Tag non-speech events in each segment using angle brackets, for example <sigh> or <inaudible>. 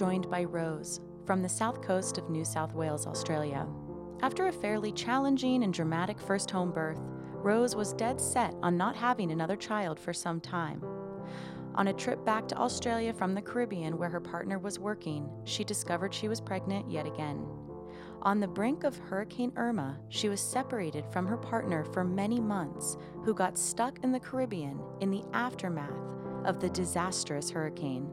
Joined by Rose from the south coast of New South Wales, Australia. After a fairly challenging and dramatic first home birth, Rose was dead set on not having another child for some time. On a trip back to Australia from the Caribbean where her partner was working, she discovered she was pregnant yet again. On the brink of Hurricane Irma, she was separated from her partner for many months, who got stuck in the Caribbean in the aftermath of the disastrous hurricane.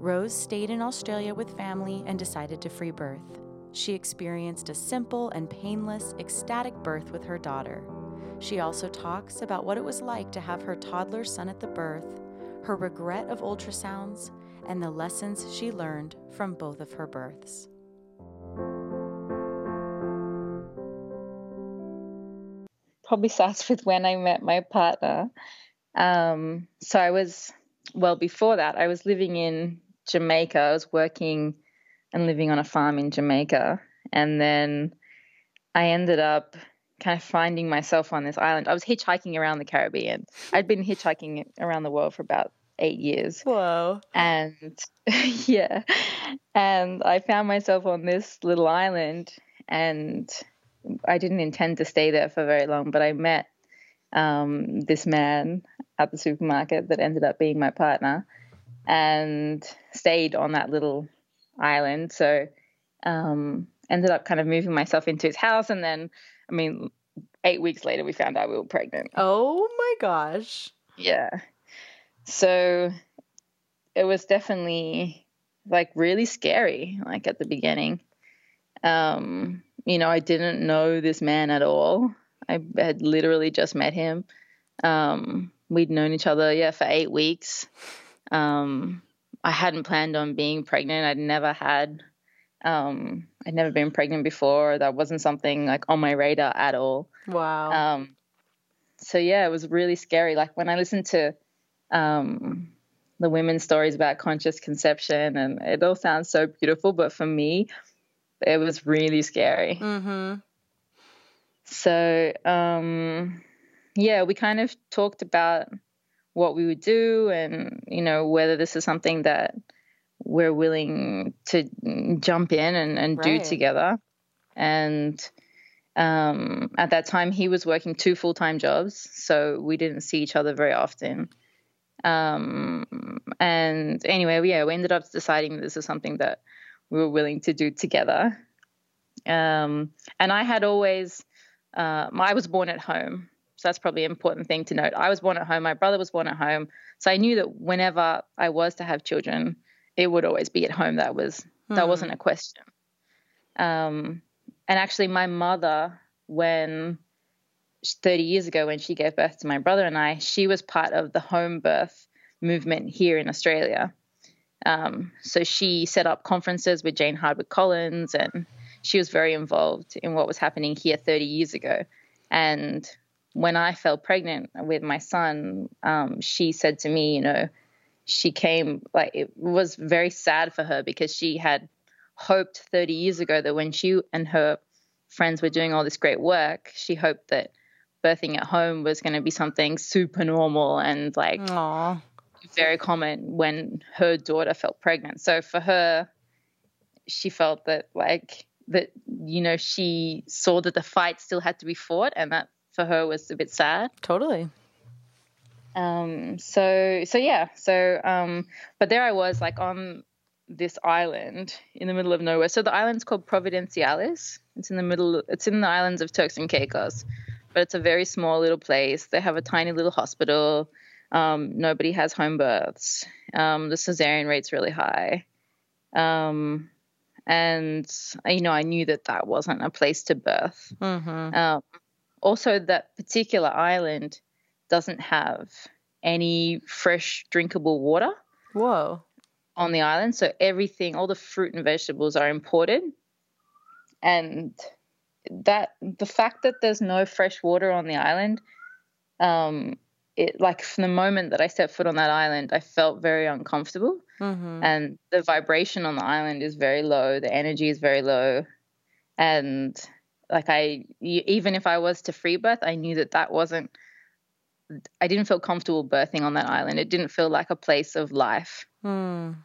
Rose stayed in Australia with family and decided to free birth. She experienced a simple and painless, ecstatic birth with her daughter. She also talks about what it was like to have her toddler son at the birth, her regret of ultrasounds, and the lessons she learned from both of her births. Probably starts with when I met my partner. Um, so I was, well, before that, I was living in Jamaica. I was working and living on a farm in Jamaica. And then I ended up kind of finding myself on this island. I was hitchhiking around the Caribbean. I'd been hitchhiking around the world for about eight years. Whoa. And <laughs> yeah. And I found myself on this little island and I didn't intend to stay there for very long, but I met um, this man at the supermarket that ended up being my partner and stayed on that little island. So um, ended up kind of moving myself into his house, and then I mean, eight weeks later, we found out we were pregnant. Oh my gosh! Yeah. So it was definitely like really scary, like at the beginning. Um, you know, I didn't know this man at all. I had literally just met him. Um, we'd known each other, yeah, for eight weeks. Um, I hadn't planned on being pregnant. I'd never had, um, I'd never been pregnant before. That wasn't something like on my radar at all. Wow. Um, so yeah, it was really scary. Like when I listened to, um, the women's stories about conscious conception, and it all sounds so beautiful, but for me, it was really scary. Mm-hmm. So, um, yeah, we kind of talked about what we would do and you know whether this is something that we're willing to jump in and, and right. do together. And um, at that time he was working two full-time jobs so we didn't see each other very often. Um, and anyway yeah we ended up deciding this is something that we were willing to do together. Um, and i had always uh, i was born at home so that's probably an important thing to note. I was born at home. My brother was born at home. So I knew that whenever I was to have children, it would always be at home. That was hmm. that wasn't a question. Um, and actually, my mother, when 30 years ago, when she gave birth to my brother and I, she was part of the home birth movement here in Australia. Um, so she set up conferences with Jane Hardwicke Collins, and she was very involved in what was happening here 30 years ago. And when I fell pregnant with my son, um, she said to me, you know, she came like it was very sad for her because she had hoped 30 years ago that when she and her friends were doing all this great work, she hoped that birthing at home was going to be something super normal and like Aww. very common when her daughter felt pregnant. So for her, she felt that like that you know she saw that the fight still had to be fought and that for her was a bit sad. Totally. Um, so so yeah, so um, but there I was like on this island in the middle of nowhere. So the island's called Providenciales. It's in the middle. It's in the islands of Turks and Caicos, but it's a very small little place. They have a tiny little hospital. Um, nobody has home births. Um, the cesarean rate's really high. Um, and you know, I knew that that wasn't a place to birth. Mm-hmm. Also that particular island doesn't have any fresh drinkable water. Whoa. On the island. So everything, all the fruit and vegetables are imported. And that the fact that there's no fresh water on the island, um, it like from the moment that I set foot on that island, I felt very uncomfortable. Mm-hmm. And the vibration on the island is very low. The energy is very low. And like I, even if I was to free birth, I knew that that wasn't I didn't feel comfortable birthing on that island. It didn't feel like a place of life. Mm.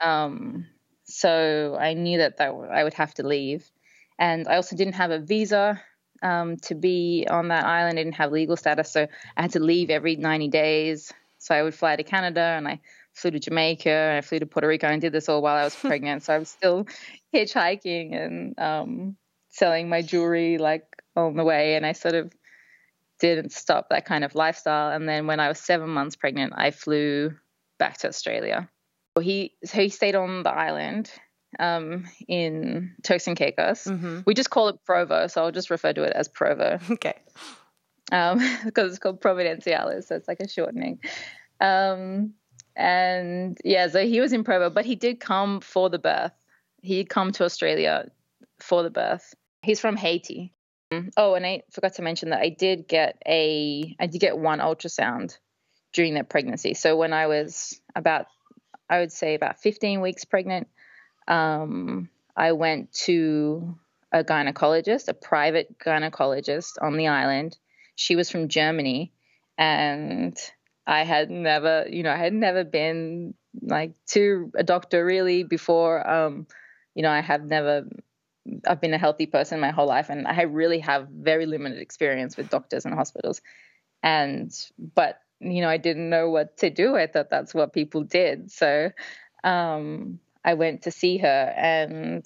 Um, so I knew that, that I would have to leave. And I also didn't have a visa um, to be on that island. I didn't have legal status. So I had to leave every 90 days. So I would fly to Canada and I flew to Jamaica and I flew to Puerto Rico and did this all while I was <laughs> pregnant. so I was still hitchhiking and um, selling my jewelry like on the way. And I sort of didn't stop that kind of lifestyle. And then when I was seven months pregnant, I flew back to Australia. He so he stayed on the island um, in Turks and Caicos. Mm-hmm. We just call it Provo, so I'll just refer to it as Provo. <laughs> Okay. Um, <laughs> because it's called Providenciales, so it's like a shortening. Um, and yeah, so he was in Provo, but he did come for the birth. He'd come to Australia for the birth. He's from Haiti. Oh, and I forgot to mention that I did get a I did get one ultrasound during that pregnancy. So when I was about I would say about 15 weeks pregnant, um, I went to a gynecologist, a private gynecologist on the island. She was from Germany, and I had never, you know, I had never been like to a doctor really before. Um, you know, I have never I've been a healthy person my whole life, and I really have very limited experience with doctors and hospitals. And but you know, I didn't know what to do. I thought that's what people did. So um, I went to see her, and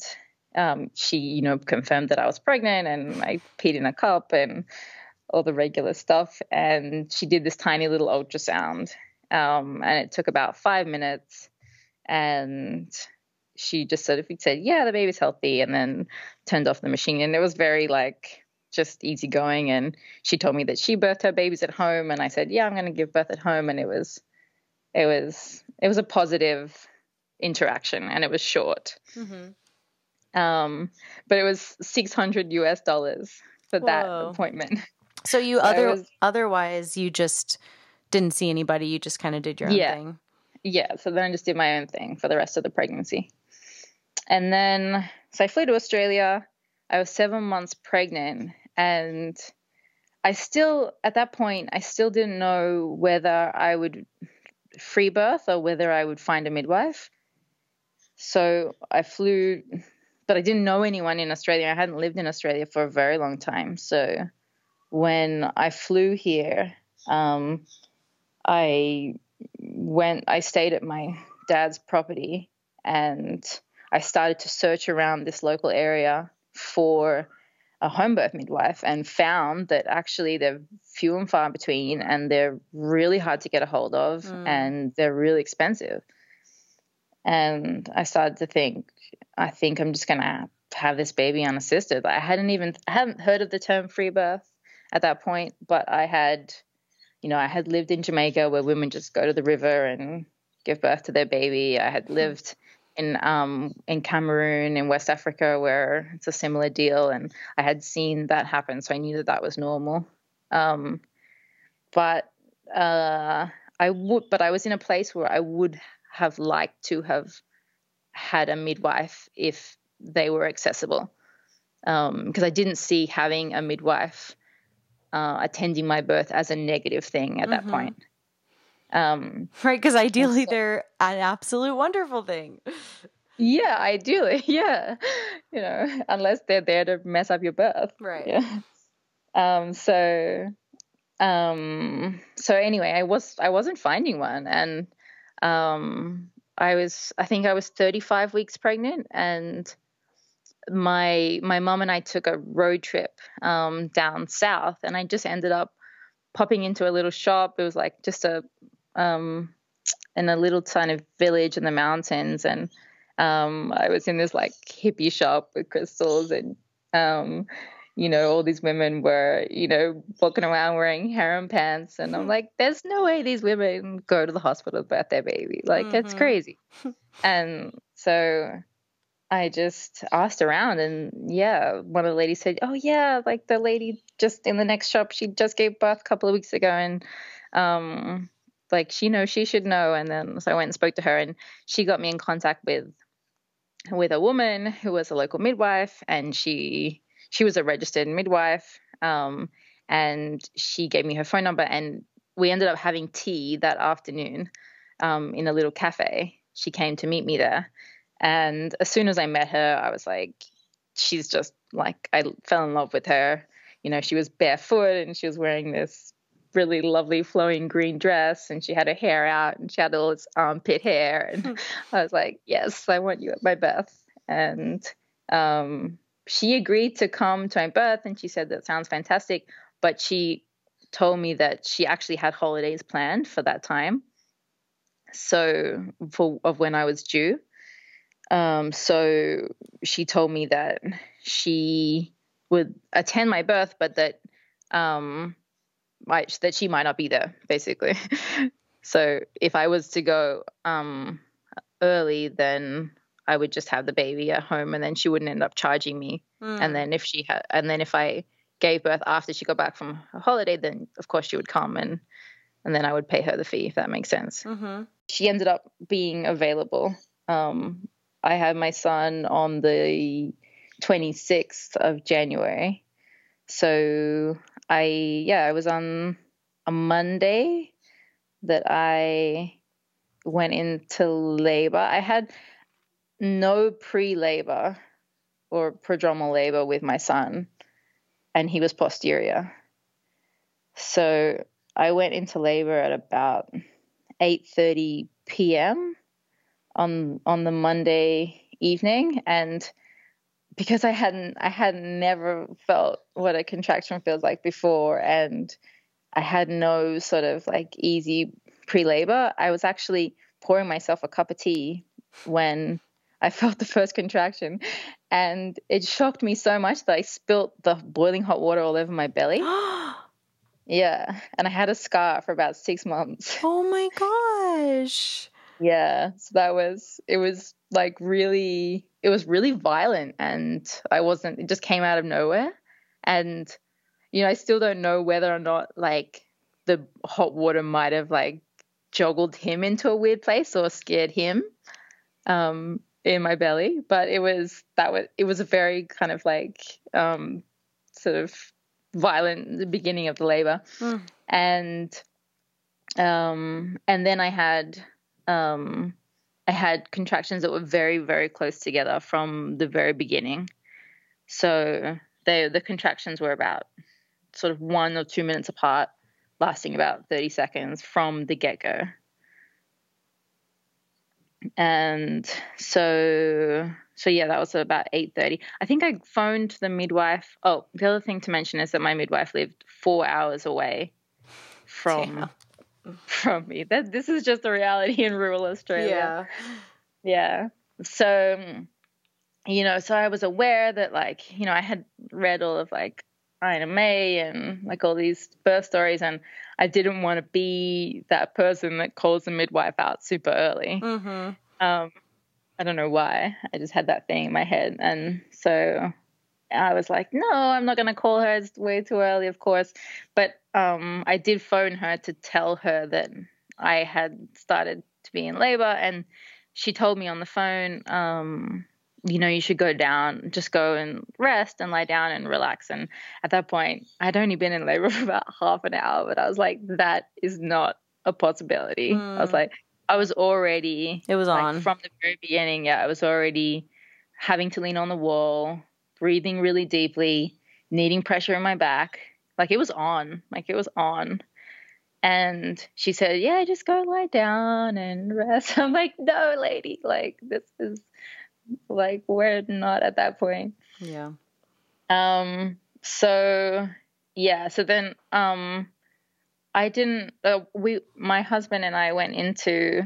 um, she, you know, confirmed that I was pregnant, and I peed in a cup and all the regular stuff. And she did this tiny little ultrasound, um, and it took about five minutes, and she just sort of said, "Yeah, the baby's healthy," and then turned off the machine. And it was very like just easygoing. And she told me that she birthed her babies at home, and I said, "Yeah, I'm going to give birth at home." And it was, it was, it was a positive interaction, and it was short. Mm-hmm. Um, but it was 600 US dollars for Whoa. that appointment. So you <laughs> so other was, otherwise you just didn't see anybody. You just kind of did your own yeah. thing. Yeah. So then I just did my own thing for the rest of the pregnancy. And then, so I flew to Australia. I was seven months pregnant. And I still, at that point, I still didn't know whether I would free birth or whether I would find a midwife. So I flew, but I didn't know anyone in Australia. I hadn't lived in Australia for a very long time. So when I flew here, um, I went, I stayed at my dad's property and I started to search around this local area for a home birth midwife and found that actually they're few and far between and they're really hard to get a hold of mm. and they're really expensive. And I started to think, I think I'm just going to have this baby unassisted. I hadn't even I hadn't heard of the term free birth at that point, but I had, you know, I had lived in Jamaica where women just go to the river and give birth to their baby. I had <laughs> lived in um, in Cameroon in West Africa where it's a similar deal, and I had seen that happen, so I knew that that was normal. Um, but uh, I would, but I was in a place where I would have liked to have had a midwife if they were accessible, because um, I didn't see having a midwife uh, attending my birth as a negative thing at mm-hmm. that point. Um, right, because ideally so, <laughs> they're an absolute wonderful thing. Yeah, ideally, <laughs> yeah. You know, unless they're there to mess up your birth. Right. Yeah. Um, so um so anyway, I was I wasn't finding one and um I was I think I was 35 weeks pregnant and my my mom and I took a road trip um, down south, and I just ended up popping into a little shop. It was like just a um, in a little kind of village in the mountains, and um, I was in this like hippie shop with crystals and um, you know, all these women were, you know, walking around wearing harem pants. And I'm like, there's no way these women go to the hospital to birth their baby. Like, mm-hmm. it's crazy. <laughs> and so I just asked around, and yeah, one of the ladies said, "Oh yeah, like the lady just in the next shop, she just gave birth a couple of weeks ago, and um, like she knows she should know." And then so I went and spoke to her, and she got me in contact with with a woman who was a local midwife, and she she was a registered midwife, um, and she gave me her phone number, and we ended up having tea that afternoon um, in a little cafe. She came to meet me there and as soon as I met her, I was like, she's just like, I fell in love with her. You know, she was barefoot and she was wearing this really lovely flowing green dress and she had her hair out and she had all this armpit hair. And <laughs> I was like, yes, I want you at my birth. And um, she agreed to come to my birth and she said, that sounds fantastic. But she told me that she actually had holidays planned for that time. So, for of when I was due. Um, so she told me that she would attend my birth, but that um, might, that she might not be there, basically. <laughs> so if I was to go um, early, then I would just have the baby at home, and then she wouldn't end up charging me. Mm. And then if she had, and then if I gave birth after she got back from a holiday, then of course she would come and and then I would pay her the fee if that makes sense. Mm-hmm. She ended up being available um, I had my son on the 26th of January. So I, yeah, I was on a Monday that I went into labor. I had no pre labor or prodromal labor with my son, and he was posterior. So I went into labor at about 8:30 p.m on on the Monday evening and because I hadn't I had never felt what a contraction feels like before and I had no sort of like easy pre-labor, I was actually pouring myself a cup of tea when I <laughs> felt the first contraction and it shocked me so much that I spilt the boiling hot water all over my belly. <gasps> yeah, and I had a scar for about 6 months. Oh my <laughs> gosh. Yeah, so that was it was like really it was really violent and I wasn't it just came out of nowhere. And you know I still don't know whether or not like the hot water might have like joggled him into a weird place or scared him um in my belly. But it was that was it was a very kind of like um sort of violent the beginning of the labor. Mm. and um and then I had um, I had contractions that were very, very close together from the very beginning. So they, the contractions were about sort of one or two minutes apart, lasting about 30 seconds from the get go. And so, so yeah, that was about 8:30. I think I phoned the midwife. Oh, the other thing to mention is that my midwife lived four hours away from from me. That this is just a reality in rural Australia. Yeah. Yeah. So you know, so I was aware that like, you know, I had read all of like Ina May and like all these birth stories and I didn't want to be that person that calls the midwife out super early. Mm-hmm. Um, I don't know why. I just had that thing in my head. And so I was like, no, I'm not going to call her. It's way too early, of course. But um, I did phone her to tell her that I had started to be in labor. And she told me on the phone, um, you know, you should go down, just go and rest and lie down and relax. And at that point, I'd only been in labor <laughs> for about half an hour, but I was like, that is not a possibility. Mm. I was hmm. like, I was already. It was like, on. From the very beginning, yeah, I was already having to lean on the wall, breathing really deeply, needing pressure in my back. Like it was on, like it was on. And she said, Yeah, just go lie down and rest. <laughs> I'm like, No, lady, like this is like we're not at that point. Yeah. Um, so yeah, so then um I didn't uh, we my husband and I went into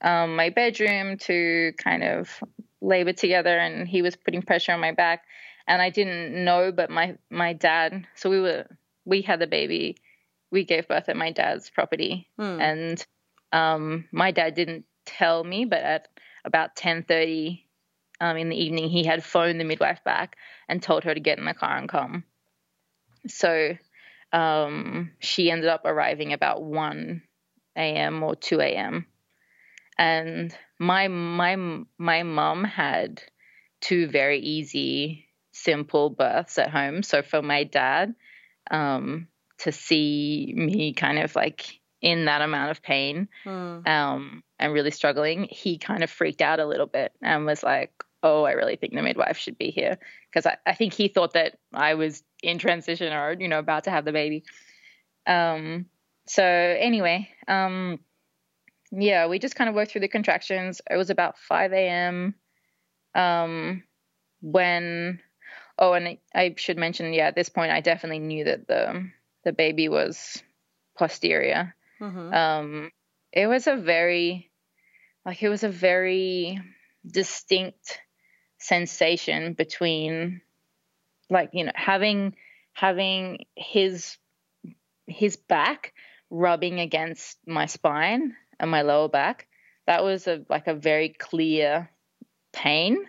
um my bedroom to kind of labor together and he was putting pressure on my back and I didn't know, but my my dad. So we were we had the baby. We gave birth at my dad's property, Hmm. and um, my dad didn't tell me, but at about ten thirty um, in the evening, he had phoned the midwife back and told her to get in the car and come. So um, she ended up arriving about one a.m. or two a.m. And my my my mum had two very easy, simple births at home. So for my dad, um, to see me kind of like in that amount of pain Hmm. um, and really struggling, he kind of freaked out a little bit and was like, "Oh, I really think the midwife should be here," because I, I think he thought that I was in transition or you know about to have the baby. Um, so anyway, um, yeah, we just kind of worked through the contractions. It was about 5 a.m. Um, when, oh, and I should mention, yeah, at this point, I definitely knew that the the baby was posterior. Mhm. Um, it was a very, like, it was a very distinct sensation between, like, you know, having having his his back rubbing against my spine and my lower back. That was a like a very clear pain.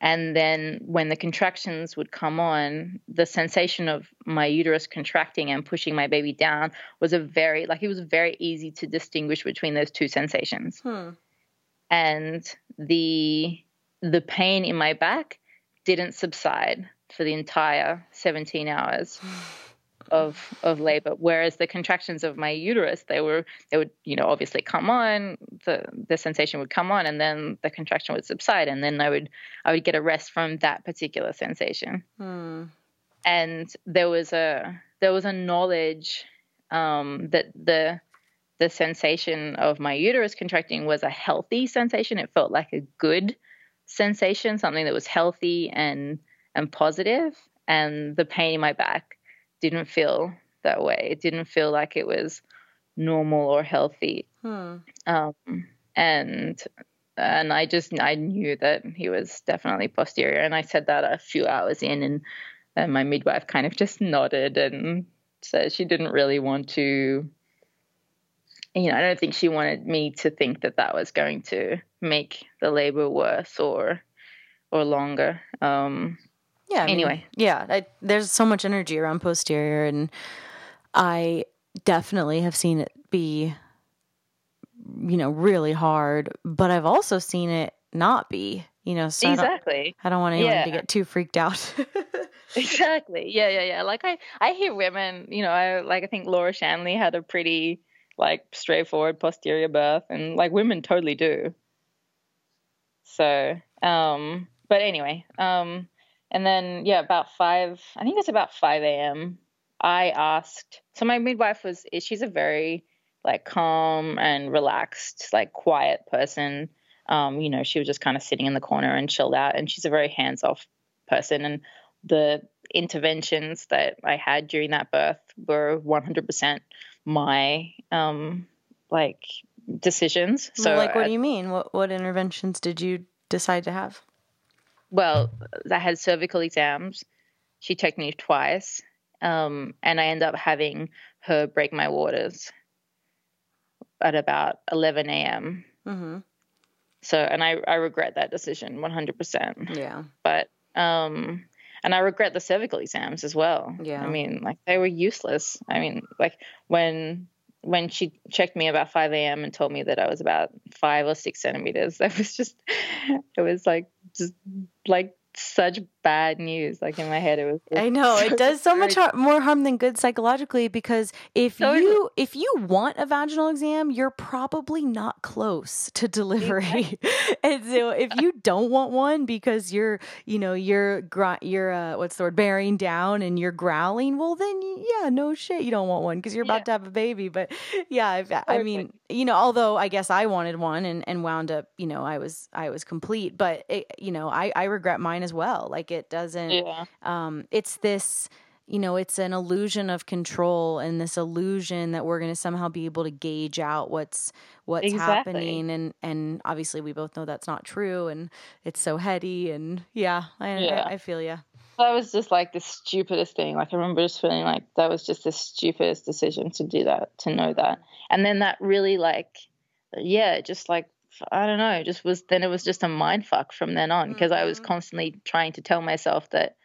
And then when the contractions would come on, the sensation of my uterus contracting and pushing my baby down was a very like it was very easy to distinguish between those two sensations. Hmm. And the the pain in my back didn't subside for the entire 17 hours <sighs> <sighs> <sighs> of of labor whereas the contractions of my uterus they were they would you know obviously come on the the sensation would come on and then the contraction would subside and then I would I would get a rest from that particular sensation Hmm. and there was a there was a knowledge um, that the the sensation of my uterus contracting was a healthy sensation. It felt like a good sensation, something that was healthy and and. And the pain in my back didn't feel that way. It didn't feel like it was normal or healthy. Hmm. Um, and and I just I knew that he was definitely posterior, and I said that a few hours in, and and my midwife kind of just nodded and said she didn't really want to. You know, I don't think she wanted me to think that that was going to make the labor worse or or longer. Um, Yeah. I mean, Anyway. yeah. I, there's so much energy around posterior, and I definitely have seen it be, you know, really hard. But I've also seen it not be. You know, so I don't, exactly. I don't want anyone to get too freaked out. <laughs> exactly yeah yeah yeah like i i hear women you know i like i think laura shanley had a pretty like straightforward posterior birth and like women totally do so um but anyway um and then yeah about five i think it's about 5 a.m i asked so my midwife was she's a very like calm and relaxed like quiet person um you know she was just kind of sitting in the corner and chilled out and she's a very hands off person and the interventions that I had during that birth were 100% my um like decisions. So like, what I- do you mean? What what interventions did you decide to have? Well, I had cervical exams. She checked me twice, um, and I ended up having her break my waters at about 11 a.m. Mm-hmm. So, and I, I regret that decision 100%. Yeah. But, um, and I regret the cervical exams as well. Yeah. I mean, like they were useless. I mean, like when when she checked me about 5 a.m. and told me that I was about five or six centimeters, <laughs> that was just, it was like just like such bad news. Like in my head, it was. I know it <laughs> does so much har- more harm than good psychologically because if Totally. you if you want a vaginal exam, you're probably not close to delivery. <laughs> and so if you don't want one because you're you know you're gr- you're uh, what's the word bearing down and you're growling, well then yeah, no shit, you don't want one because you're about Yeah. to have a baby. But yeah, I mean you know although I guess I wanted one and and wound up you know I was I was complete, but it, you know I I regret mine as well. Like it doesn't Yeah. um, it's this you know it's an illusion of control and this illusion that we're going to somehow be able to gauge out what's what's Exactly. happening and and obviously we both know that's not true and it's so heady and yeah i Yeah. I, I feel you that was just like the stupidest thing. Like I remember just feeling like that was just the stupidest decision to do that, to know that. And then that really like, yeah, just like I don't know, just was then it was just a mind fuck from then on because mm-hmm. I was mm-hmm. constantly trying to tell myself that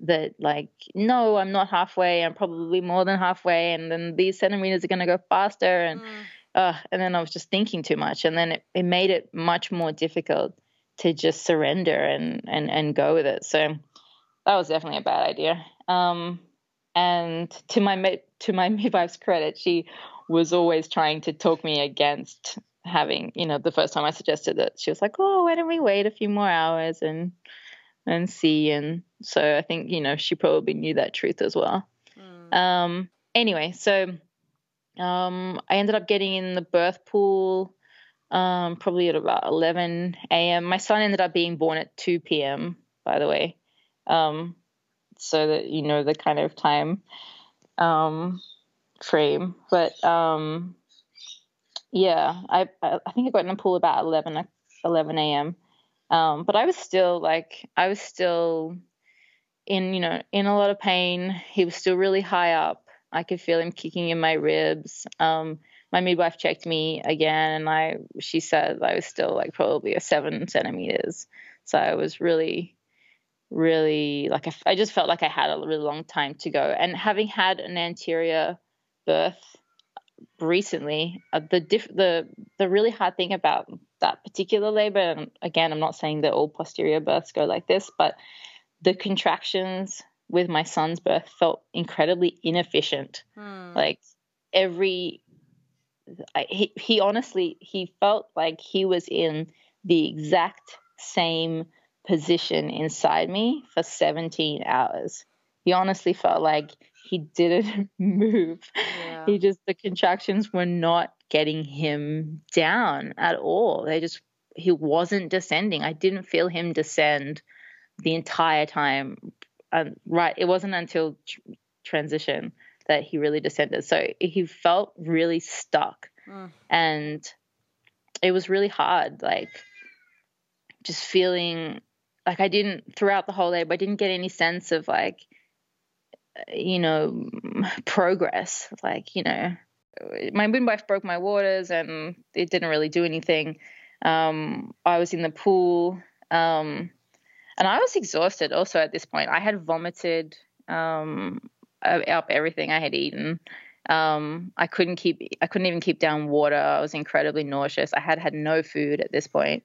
that like no, I'm not halfway. I'm probably more than halfway, and then these centimeters are going to go faster, and mm. uh, and then I was just thinking too much, and then it, it made it much more difficult to just surrender and and and go with it. So that was definitely a bad idea. Um, and to my to my <laughs> midwife's credit, she was always trying to talk me against having, you know, the first time I suggested it, she was like, "Oh, why don't we wait a few more hours and and see?" And so I think, you know, she probably knew that truth as well. Mm. Um, anyway, so um, I ended up getting in the birth pool um, probably at about 11 a.m. My son ended up being born at 2 p.m. By the way, um, so that you know the kind of time um, frame. But um, yeah, I I think I got in the pool about 11 11 a.m. Um, but I was still like I was still in you know in a lot of pain. He was still really high up. I could feel him kicking in my ribs. Um, my midwife checked me again, and I she said I was still like probably a seven centimeters. So I was really, really like I, I just felt like I had a really long time to go. And having had an anterior birth recently, uh, the diff- the the really hard thing about that particular labor, and again, I'm not saying that all posterior births go like this, but the contractions with my son's birth felt incredibly inefficient. Hmm. Like every I, he he honestly he felt like he was in the exact same position inside me for 17 hours. He honestly felt like he didn't <laughs> move. Yeah. He just the contractions were not getting him down at all. They just he wasn't descending. I didn't feel him descend the entire time. Um, right, it wasn't until tr- transition that he really descended. So he felt really stuck. Mm. And it was really hard, like just feeling like I didn't throughout the whole day, but I didn't get any sense of like you know progress. Like, you know, my midwife broke my waters and it didn't really do anything. Um, I was in the pool. Um, and I was exhausted also at this point. I had vomited um, up everything I had eaten. Um, I couldn't keep, I couldn't even keep down water. I was incredibly nauseous. I had had no food at this point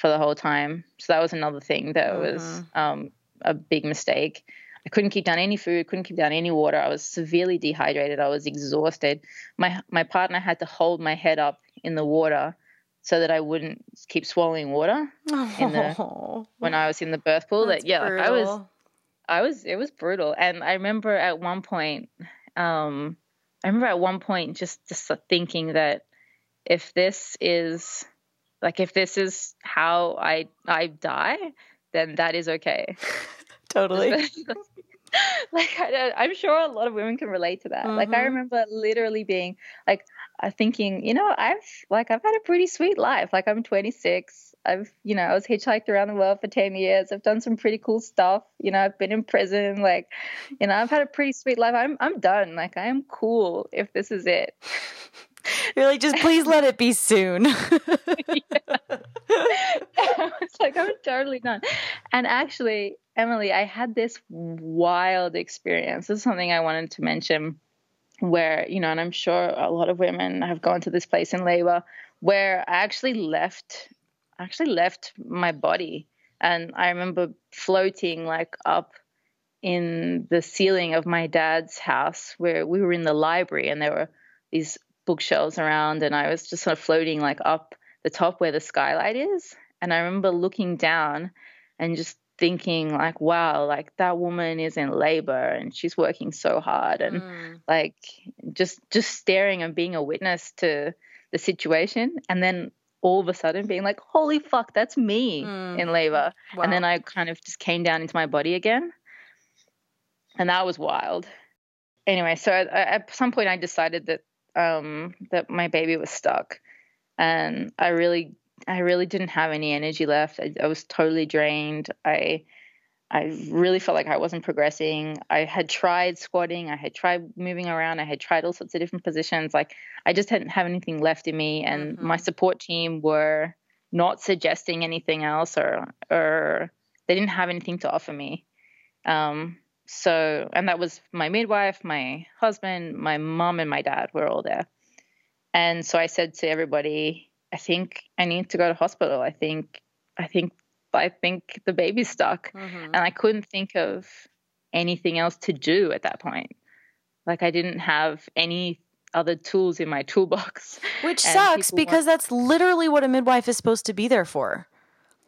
for the whole time. So that was another thing that mm-hmm. was um, a big mistake. I couldn't keep down any food, couldn't keep down any water. I was severely dehydrated. I was exhausted. My my partner had to hold my head up in the water so that I wouldn't keep swallowing water oh. in the <laughs> when I was in the birth pool. That yeah, like I was I was it was brutal. And I remember at one point, um, I remember at one point just just thinking that if this is like if this is how I I die, then that is okay. <laughs> totally. <laughs> like I, I'm sure a lot of women can relate to that. Mm-hmm. Like I mm-hmm. remember literally being like uh, thinking, you know, I've like I've had a pretty sweet life. Like I'm 26. I've, you know, I was hitchhiked around the world for 10 years. I've done some pretty cool stuff. You know, I've been in prison. Like, you know, I've had a pretty sweet life. I'm, I'm done. Like, I am cool if this is it. <laughs> <laughs> You're like, just please let it be soon. <laughs> <laughs> it's like, I'm totally done. And actually, Emily, I had this wild experience. This is something I wanted to mention where, you know, and I'm sure a lot of women have gone to this place in labor where I actually left actually left my body. And I remember floating like up in the ceiling of my dad's house where we were in the library and there were these bookshelves around and I was just sort of floating like up the top where the skylight is. And I remember looking down and just thinking like, wow, like that woman is in labor and she's working so hard and mm. like just just staring and being a witness to the situation. And then all of a sudden being like, holy fuck, that's me mm. in labor. Wow. And then I kind of just came down into my body again. And that was wild. Anyway, so at, at some point I decided that um, that my baby was stuck, and I really, I really didn't have any energy left. I, I was totally drained. I, I really felt like I wasn't progressing. I had tried squatting, I had tried moving around, I had tried all sorts of different positions. Like I just didn't have anything left in me, and mm-hmm. my support team were not suggesting anything else, or or they didn't have anything to offer me. Um, so, and that was my midwife, my husband, my mom, and my dad were all there. And so I said to everybody, I think I need to go to hospital. I think, I think I think the baby's stuck. Mm-hmm. And I couldn't think of anything else to do at that point. Like I didn't have any other tools in my toolbox. <laughs> Which sucks because want... that's literally what a midwife is supposed to be there for.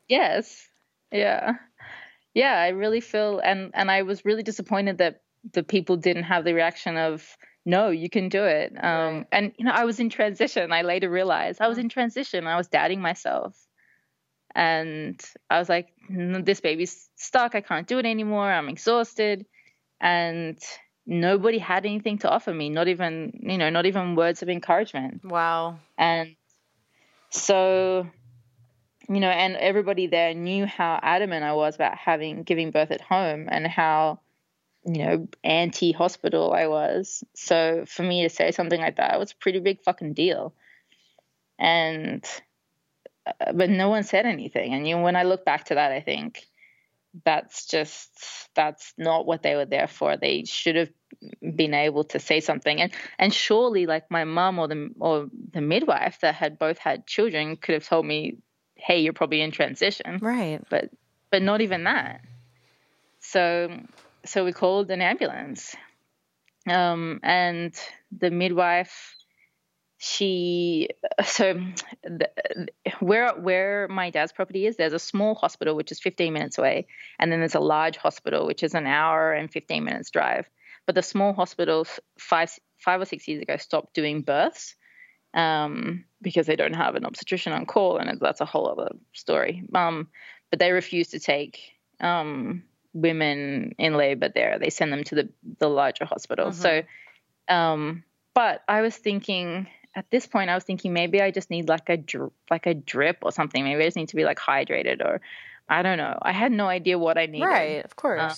Yes. Yeah. Yeah, I really feel and and I was really disappointed that the people didn't have the reaction of no, you can do it. Um, right. and you know, I was in transition. I later realized I was in transition. I was doubting myself and I was like, this baby's stuck. I can't do it anymore. I'm exhausted. And nobody had anything to offer me, not even, you know, not even words of encouragement. Wow. And so, you know, and everybody there knew how adamant I was about having giving birth at home and how, you know, anti hospital I was. So for me to say something like that was a pretty big fucking deal. And uh, but no one said anything. And you know, when I look back to that, I think that's just that's not what they were there for. They should have been able to say something. And and surely, like my mum or the or the midwife that had both had children could have told me, "Hey, you're probably in transition." Right. But but not even that. So so we called an ambulance. Um, and the midwife she <laughs> so the, where where my dad's property is there's a small hospital which is 15 minutes away and then there's a large hospital which is an hour and 15 minutes drive but the small hospital five five or six years ago stopped doing births um, because they don't have an obstetrician on call and that's a whole other story um, but they refuse to take um, women in labor there they send them to the the larger hospital mm-hmm. so um, but i was thinking at this point I was thinking maybe I just need like a dr- like a drip or something. Maybe I just need to be like hydrated or I don't know. I had no idea what I needed. Right, of course. Uh,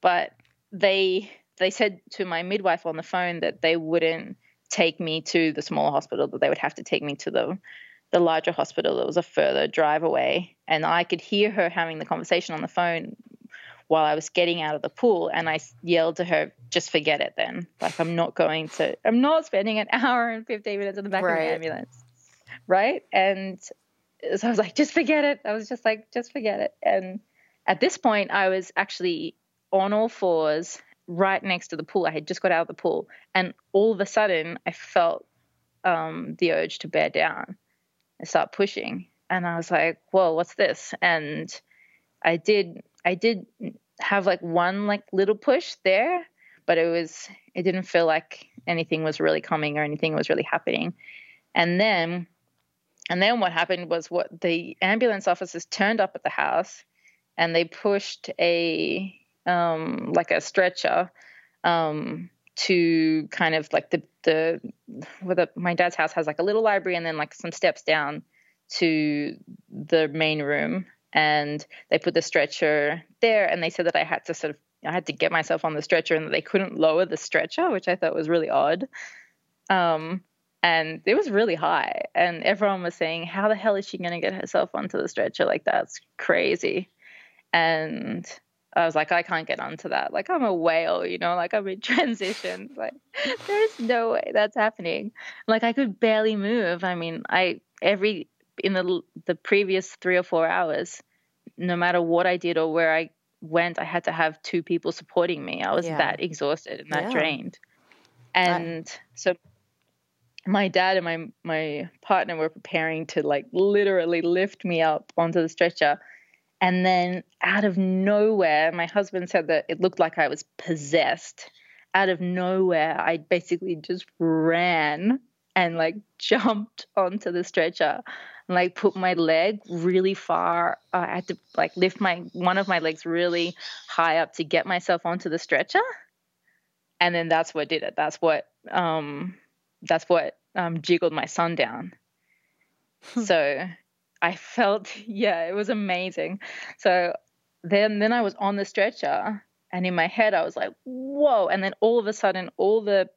but they they said to my midwife on the phone that they wouldn't take me to the smaller hospital, that they would have to take me to the the larger hospital that was a further drive away. And I could hear her having the conversation on the phone while I was getting out of the pool. And I yelled to her, just forget it then. Like, I'm not going to, I'm not spending an <laughs> hour and 15 minutes in the back right. of the ambulance. Right. And so I was like, just forget it. I was just like, just forget it. And at this point, I was actually on all fours right next to the pool. I had just got out of the pool. And all of a sudden, I felt um, the urge to bear down and start pushing. And I was like, whoa, what's this? And I did I did have like one like little push there, but it was it didn't feel like anything was really coming or anything was really happening. And then and then what happened was what the ambulance officers turned up at the house and they pushed a um like a stretcher um to kind of like the the where the my dad's house has like a little library and then like some steps down to the main room and they put the stretcher there and they said that I had to sort of I had to get myself on the stretcher and that they couldn't lower the stretcher, which I thought was really odd. Um, and it was really high, and everyone was saying, "How the hell is she going to get herself onto the stretcher? Like that's crazy." And I was like, I can't get onto that. Like I'm a whale, you know, like I'm in <laughs> transition. Like there's no way that's happening. Like I could barely move. I mean, I every in the the previous three or four hours, no matter what I did or where I went, I had to have two people supporting me. I was yeah. that exhausted and that yeah. drained. And I... so my dad and my my partner were preparing to like literally lift me up onto the stretcher. And then out of nowhere, my husband said that it looked like I was possessed. Out of nowhere, I basically just ran and like <laughs> jumped onto the stretcher and like put my leg really far. Uh, I had to like lift my one of my legs really high up to get myself onto the stretcher, and then that's what did it. That's what um, that's what um, jiggled my son down. so I felt <laughs> yeah, it was amazing. So then then I was on the stretcher and in my head I was like, whoa. And then all of a sudden all the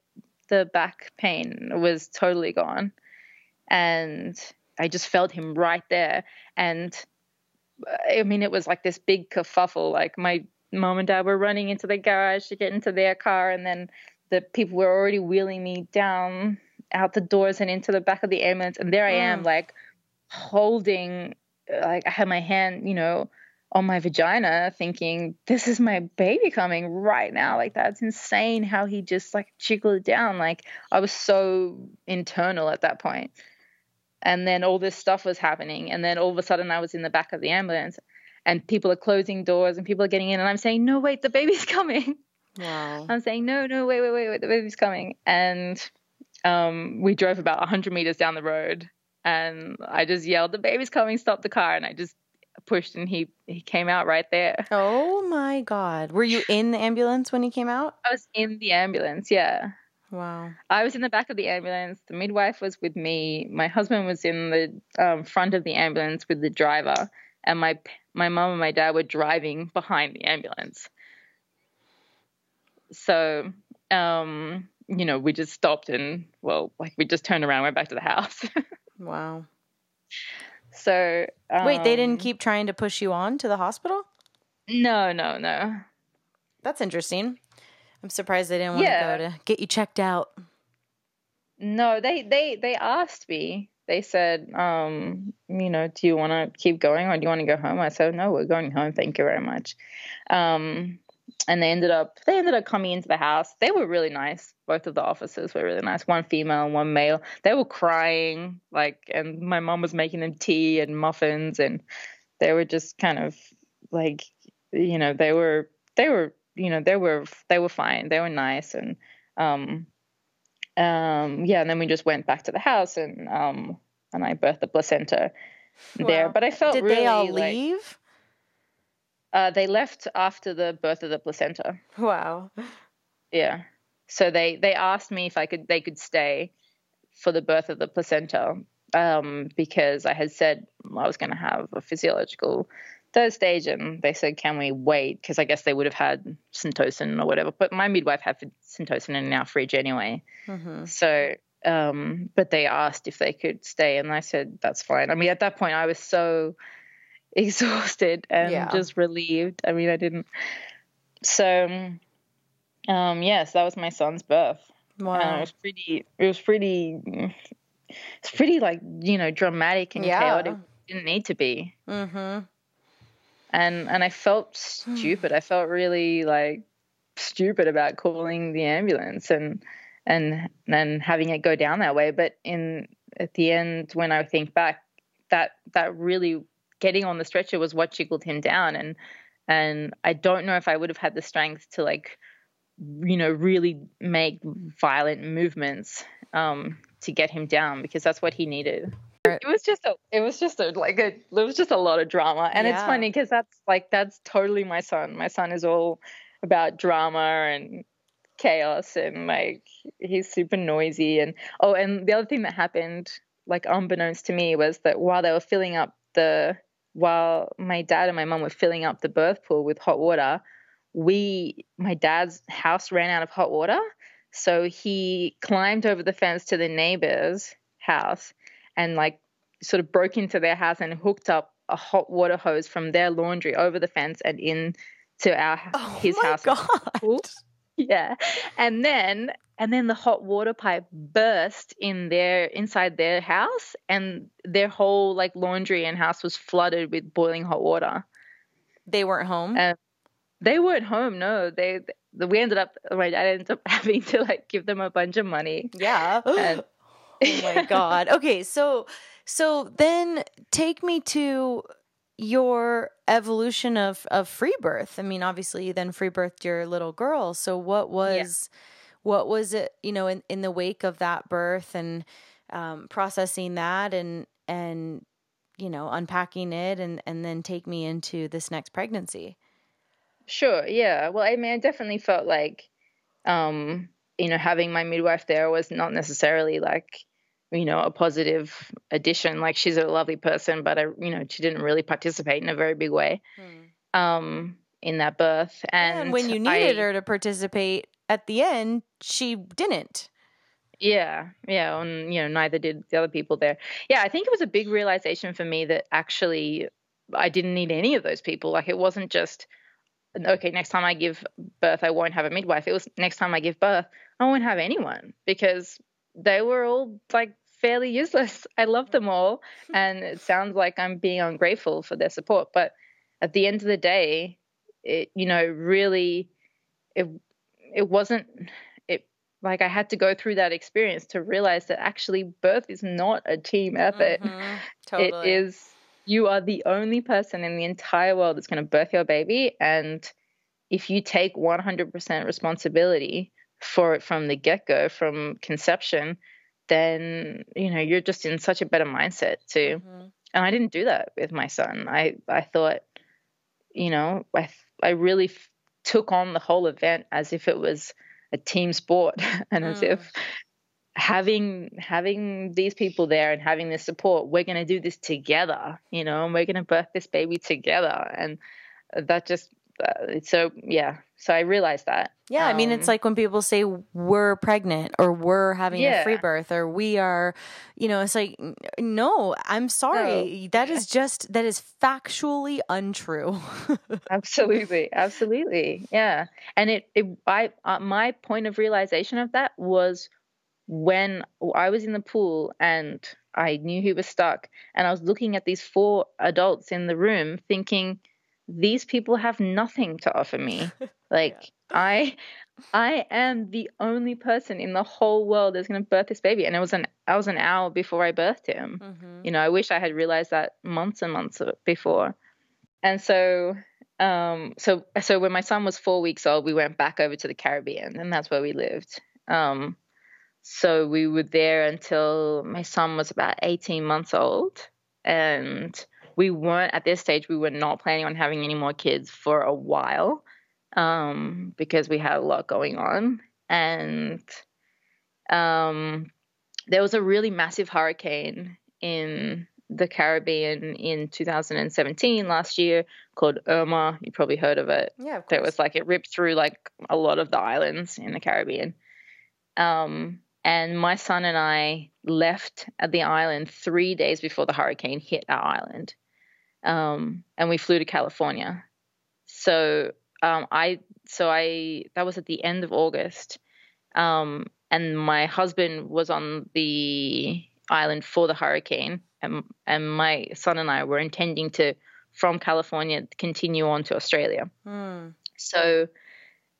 the back pain was totally gone. And I just felt him right there. And I mean, it was like this big kerfuffle. Like my mom and dad were running into the garage to get into their car, and then the people were already wheeling me down out the doors and into the back of the ambulance. And there I am, mm. like holding, like I had my hand, you know, on my vagina, thinking, this is my baby coming right now. Like, that's insane how he just like jiggled it down. Like, I was so internal at that point. And then all this stuff was happening. And then all of a sudden, I was in the back of the ambulance and people are closing doors and people are getting in. And I'm saying, no, wait, the baby's <laughs> coming. Wow. I'm saying, no, no, wait, wait, wait, wait, the baby's coming. And um, we drove about 100 meters down the road and I just yelled, the baby's coming, stop the car. And I just pushed and he, he came out right there. Oh my God. Were you in the ambulance when he came out? I was in the ambulance, yeah. Wow. I was in the back of the ambulance. The midwife was with me. My husband was in the um, front of the ambulance with the driver, and my my mom and my dad were driving behind the ambulance. So, um, you know, we just stopped and well, like we just turned around, went back to the house. <laughs> wow. So um, wait, they didn't um, keep trying to push you on to the hospital? No, no, no. That's interesting. I'm surprised they didn't want yeah. to go to get you checked out. No, they they they asked me. They said, um, you know, do you want to keep going or do you want to go home? I said, no, we're going home. Thank you very much. Um, and they ended up they ended up coming into the house. They were really nice. Both of the officers were really nice. One female and one male. They were crying like, and my mom was making them tea and muffins, and they were just kind of like, you know, they were they were you know they were they were fine. They were nice and um um yeah. And then we just went back to the house and um and I birthed the placenta wow. there. But I felt did really, they all leave? Like, uh, they left after the birth of the placenta. Wow. Yeah. So they they asked me if I could they could stay for the birth of the placenta um, because I had said I was going to have a physiological third stage, and they said, "Can we wait?" Because I guess they would have had syntocin or whatever. But my midwife had syntocin in our fridge anyway. Mm-hmm. So, um, but they asked if they could stay, and I said that's fine. I mean, at that point, I was so <laughs> exhausted and yeah. just relieved. I mean, I didn't. So, um, yes, that was my son's birth. Wow. it was pretty. It was pretty. It's pretty like you know dramatic and yeah. chaotic. It didn't need to be. Mm-hmm. And and I felt <sighs> stupid. I felt really like stupid about calling the ambulance and and and having it go down that way. But in at the end, when I think back, that that really getting on the stretcher was what jiggled him down and and I don't know if I would have had the strength to like you know really make violent movements um, to get him down because that's what he needed. It was just a it was just a like a it was just a lot of drama and yeah. it's funny because that's like that's totally my son. My son is all about drama and chaos and like he's super noisy and oh and the other thing that happened like unbeknownst to me was that while they were filling up the while my dad and my mum were filling up the birth pool with hot water, we my dad's house ran out of hot water. So he climbed over the fence to the neighbor's house and like sort of broke into their house and hooked up a hot water hose from their laundry over the fence and in to our oh his house. <laughs> Yeah. And then and then the hot water pipe burst in their inside their house and their whole like laundry and house was flooded with boiling hot water. They weren't home? And they weren't home no. They, they we ended up my dad ended up <laughs> having to like give them a bunch of money. Yeah. And, <gasps> oh my god. Okay so so then take me to your evolution of of free birth. I mean obviously you then free birthed your little girl. So what was yeah what was it you know in, in the wake of that birth and um, processing that and and you know unpacking it and and then take me into this next pregnancy? Sure yeah. Well i mean i definitely felt like um you know having my midwife there was not necessarily like you know a positive addition like she's a lovely person but i you know she didn't really participate in a very big way hmm. um, in that birth. And, and when you needed I, her to participate at the end, she didn't. Yeah, yeah, and you know, neither did the other people there. Yeah, I think it was a big realization for me that actually I didn't need any of those people. Like it wasn't just okay, next time I give birth, I won't have a midwife. It was next time I give birth, I won't have anyone because they were all like fairly useless. <laughs> I love them all, <laughs> and it sounds like I'm being ungrateful for their support, but at the end of the day, it you know really it it wasn't it, like I had to go through that experience to realize that actually birth is not a team effort. Mm-hmm, <laughs> totally. It is you are the only person in the entire world that's going to birth your baby and if you take 100% responsibility for it from the get-go from conception then you know you're just in such a better mindset too mm-hmm. and i didn't do that with my son i i thought you know i i really f- took on the whole event as if it was a team sport <laughs> and mm. as if having having these people there and having this support we're going to do this together you know and we're going to birth this baby together and that just so yeah. So i realized that. Yeah um, i mean it's um, like when people say we're pregnant or we're having yeah. a free birth or we are you know it's like no i'm sorry. No. that is just that is factually untrue. <laughs> Absolutely. Absolutely. Yeah. And it, it i uh, my point of realization of that was when i was in the pool and i knew he was stuck and i was looking at these four adults in the room thinking these people have nothing to offer me. <laughs> Like yeah. I I am the only person in the whole world that's going to birth this baby and it was an I was an hour before I birthed him. Mm-hmm. You know, I wish I had realized that months and months before. And so um so so when my son was 4 weeks old, we went back over to the Caribbean and that's where we lived. Um so we were there until my son was about 18 months old and we weren't at this stage we were not planning on having any more kids for a while um, because we had a lot going on and um, there was a really massive hurricane in the Caribbean in 2017 last year called Irma. You probably heard of it. Yeah, of It was like it ripped through like a lot of the islands in the Caribbean. Um, and my son and I left at the island three days before the hurricane hit our island um, and we flew to California. So um, I so I that was at the end of August, um, and my husband was on the island for the hurricane, and and my son and I were intending to from California continue on to Australia. Mm. So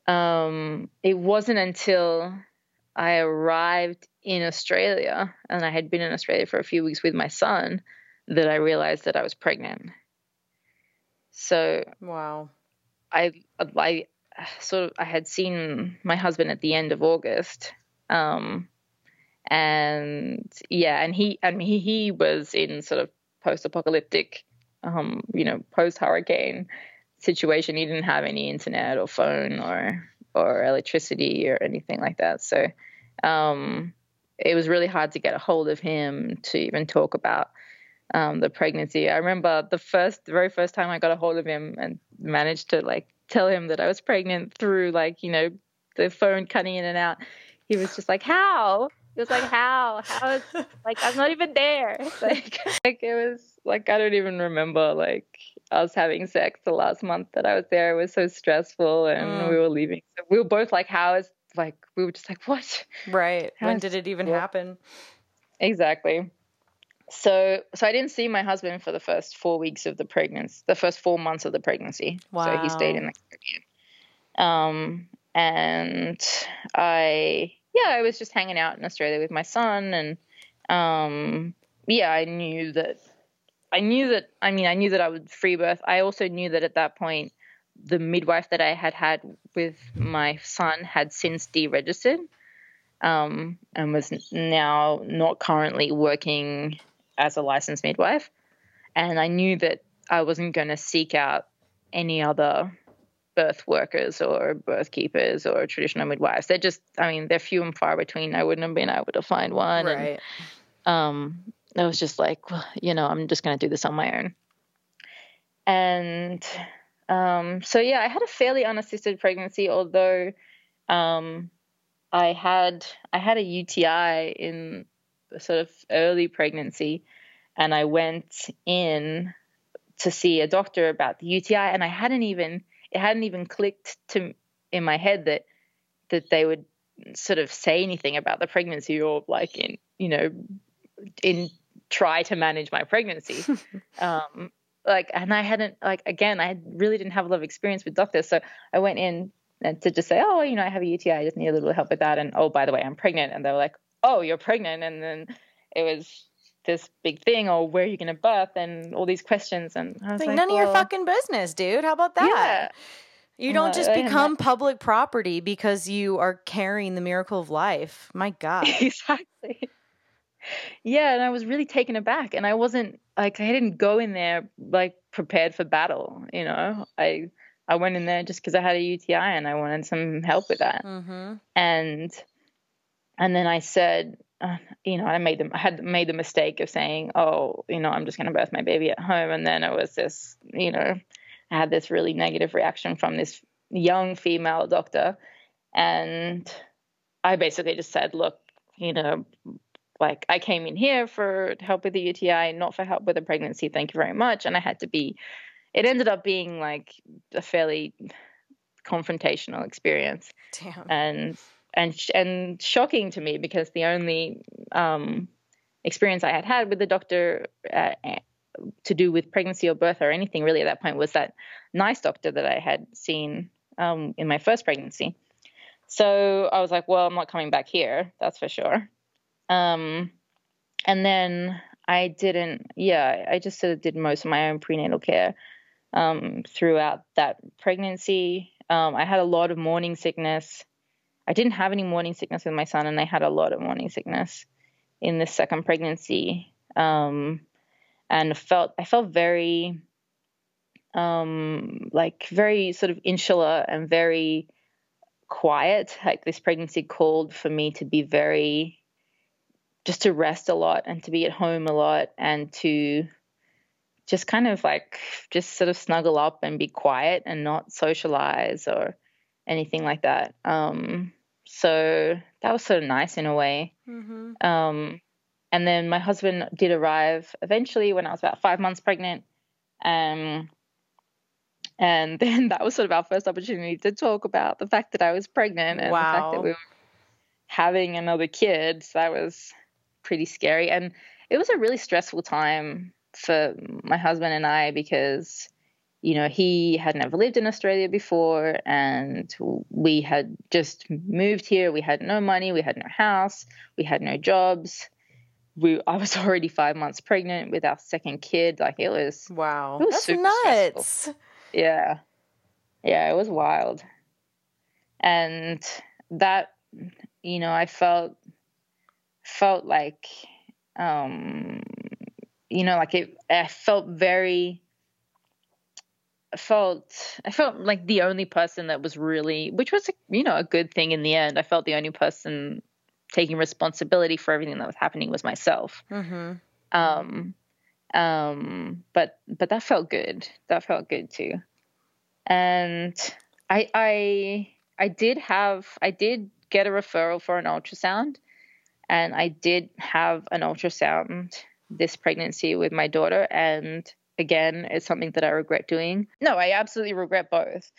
um, it wasn't until I arrived in Australia, and I had been in Australia for a few weeks with my son, that I realized that I was pregnant. So wow, I I sort of I had seen my husband at the end of August, um, and yeah, and he and he, he was in sort of post-apocalyptic, um, you know, post-hurricane situation. He didn't have any internet or phone or or electricity or anything like that. So um, it was really hard to get a hold of him to even talk about um, the pregnancy. I remember the first, the very first time I got a hold of him and managed to like tell him that I was pregnant through like you know the phone cutting in and out. He was just like, "How?" He was like, "How? How is <laughs> like I'm not even there." <laughs> Like, like it was like I don't even remember like us having sex the last month that I was there. It was so stressful, and mm. we were leaving. So we were both like, "How is?" Like we were just like, "What?" Right. <laughs> How when did it even happen? Exactly so so I didn't see my husband for the first four weeks of the pregnancy, the first four months of the pregnancy. Wow. So he stayed in the Caribbean. Um, and I yeah, I was just hanging out in Australia with my son, and um, yeah, I knew that. I knew that. I mean, I knew that I would free birth. I also knew that at that point, the midwife that I had had with my son had since deregistered um, and was now not currently working as a licensed midwife. And I knew that I wasn't going to seek out any other birth workers or birth keepers or traditional midwives. They're just, I mean, they're few and far between. I wouldn't have been able to find one. Right. And, um, I was just like, well, you know, I'm just going to do this on my own. And um, so yeah, I had a fairly unassisted pregnancy, although um, I had I had a UTI in sort of early pregnancy, and I went in to see a doctor about the UTI, and I hadn't even it hadn't even clicked to in my head that that they would sort of say anything about the pregnancy or like in you know in try to manage my pregnancy. <laughs> Um like and i hadn't like again i really didn't have a lot of experience with doctors so i went in and to just say oh you know i have a uti i just need a little help with that and oh by the way i'm pregnant and they were like oh you're pregnant and then it was this big thing or where are you going to birth and all these questions and I was like, like none well, of your fucking business dude how about that yeah you don't just become public property because you are carrying the miracle of life my <laughs> god exactly. Yeah, and I was really taken aback, and I wasn't like I didn't go in there like prepared for battle. You know, I I went in there just because I had a UTI and I wanted some help with that, mm-hmm. and and then I said, uh, you know, I made them I had made the mistake of saying, oh, you know, I'm just going to birth my baby at home, and then it was this, you know, I had this really negative reaction from this young female doctor, and I basically just said, look, you know, like I came in here for help with the UTI, not for help with a pregnancy. Thank you very much. And I had to be. It ended up being like a fairly confrontational experience, damn and and sh- and shocking to me because the only um, experience I had had with the doctor uh, to do with pregnancy or birth or anything really at that point was that nice doctor that I had seen um, in my first pregnancy. So I was like, well, I'm not coming back here, that's for sure. Um, and then I didn't, yeah, I just sort of did most of my own prenatal care um, throughout that pregnancy. Um, I had a lot of morning sickness. I didn't have any morning sickness with my son, and I had a lot of morning sickness in the second pregnancy. Um, and felt I felt very, um, like very sort of insular and very quiet. Like this pregnancy called for me to be very, just to rest a lot and to be at home a lot and to just kind of like just sort of snuggle up and be quiet and not socialize or anything like that. Um, so that was sort of nice in a way. mm-hmm. Um, and then my husband did arrive eventually when I was about five months pregnant. Um, and <laughs> then that was sort of our first opportunity to talk about the fact that I was pregnant and the fact that we were having another kid. So that was pretty scary. And it was a really stressful time for my husband and I because, you know, he had never lived in Australia before and we had just moved here. We had no money, we had no house, we had no jobs. We, I was <laughs> already five months pregnant with our second kid. Like it was wow It was that's super nuts yeah. Yeah, it was wild. And that you know, I felt felt like um you know, like it I felt very I felt I felt like the only person that was really which was you know a good thing in the end. I felt the only person taking responsibility for everything that was happening was myself mm-hmm. um um but but that felt good that felt good too and i i i did have i did get a referral for an ultrasound and i did have an ultrasound this pregnancy with my daughter and again it's something that i regret doing no i absolutely regret both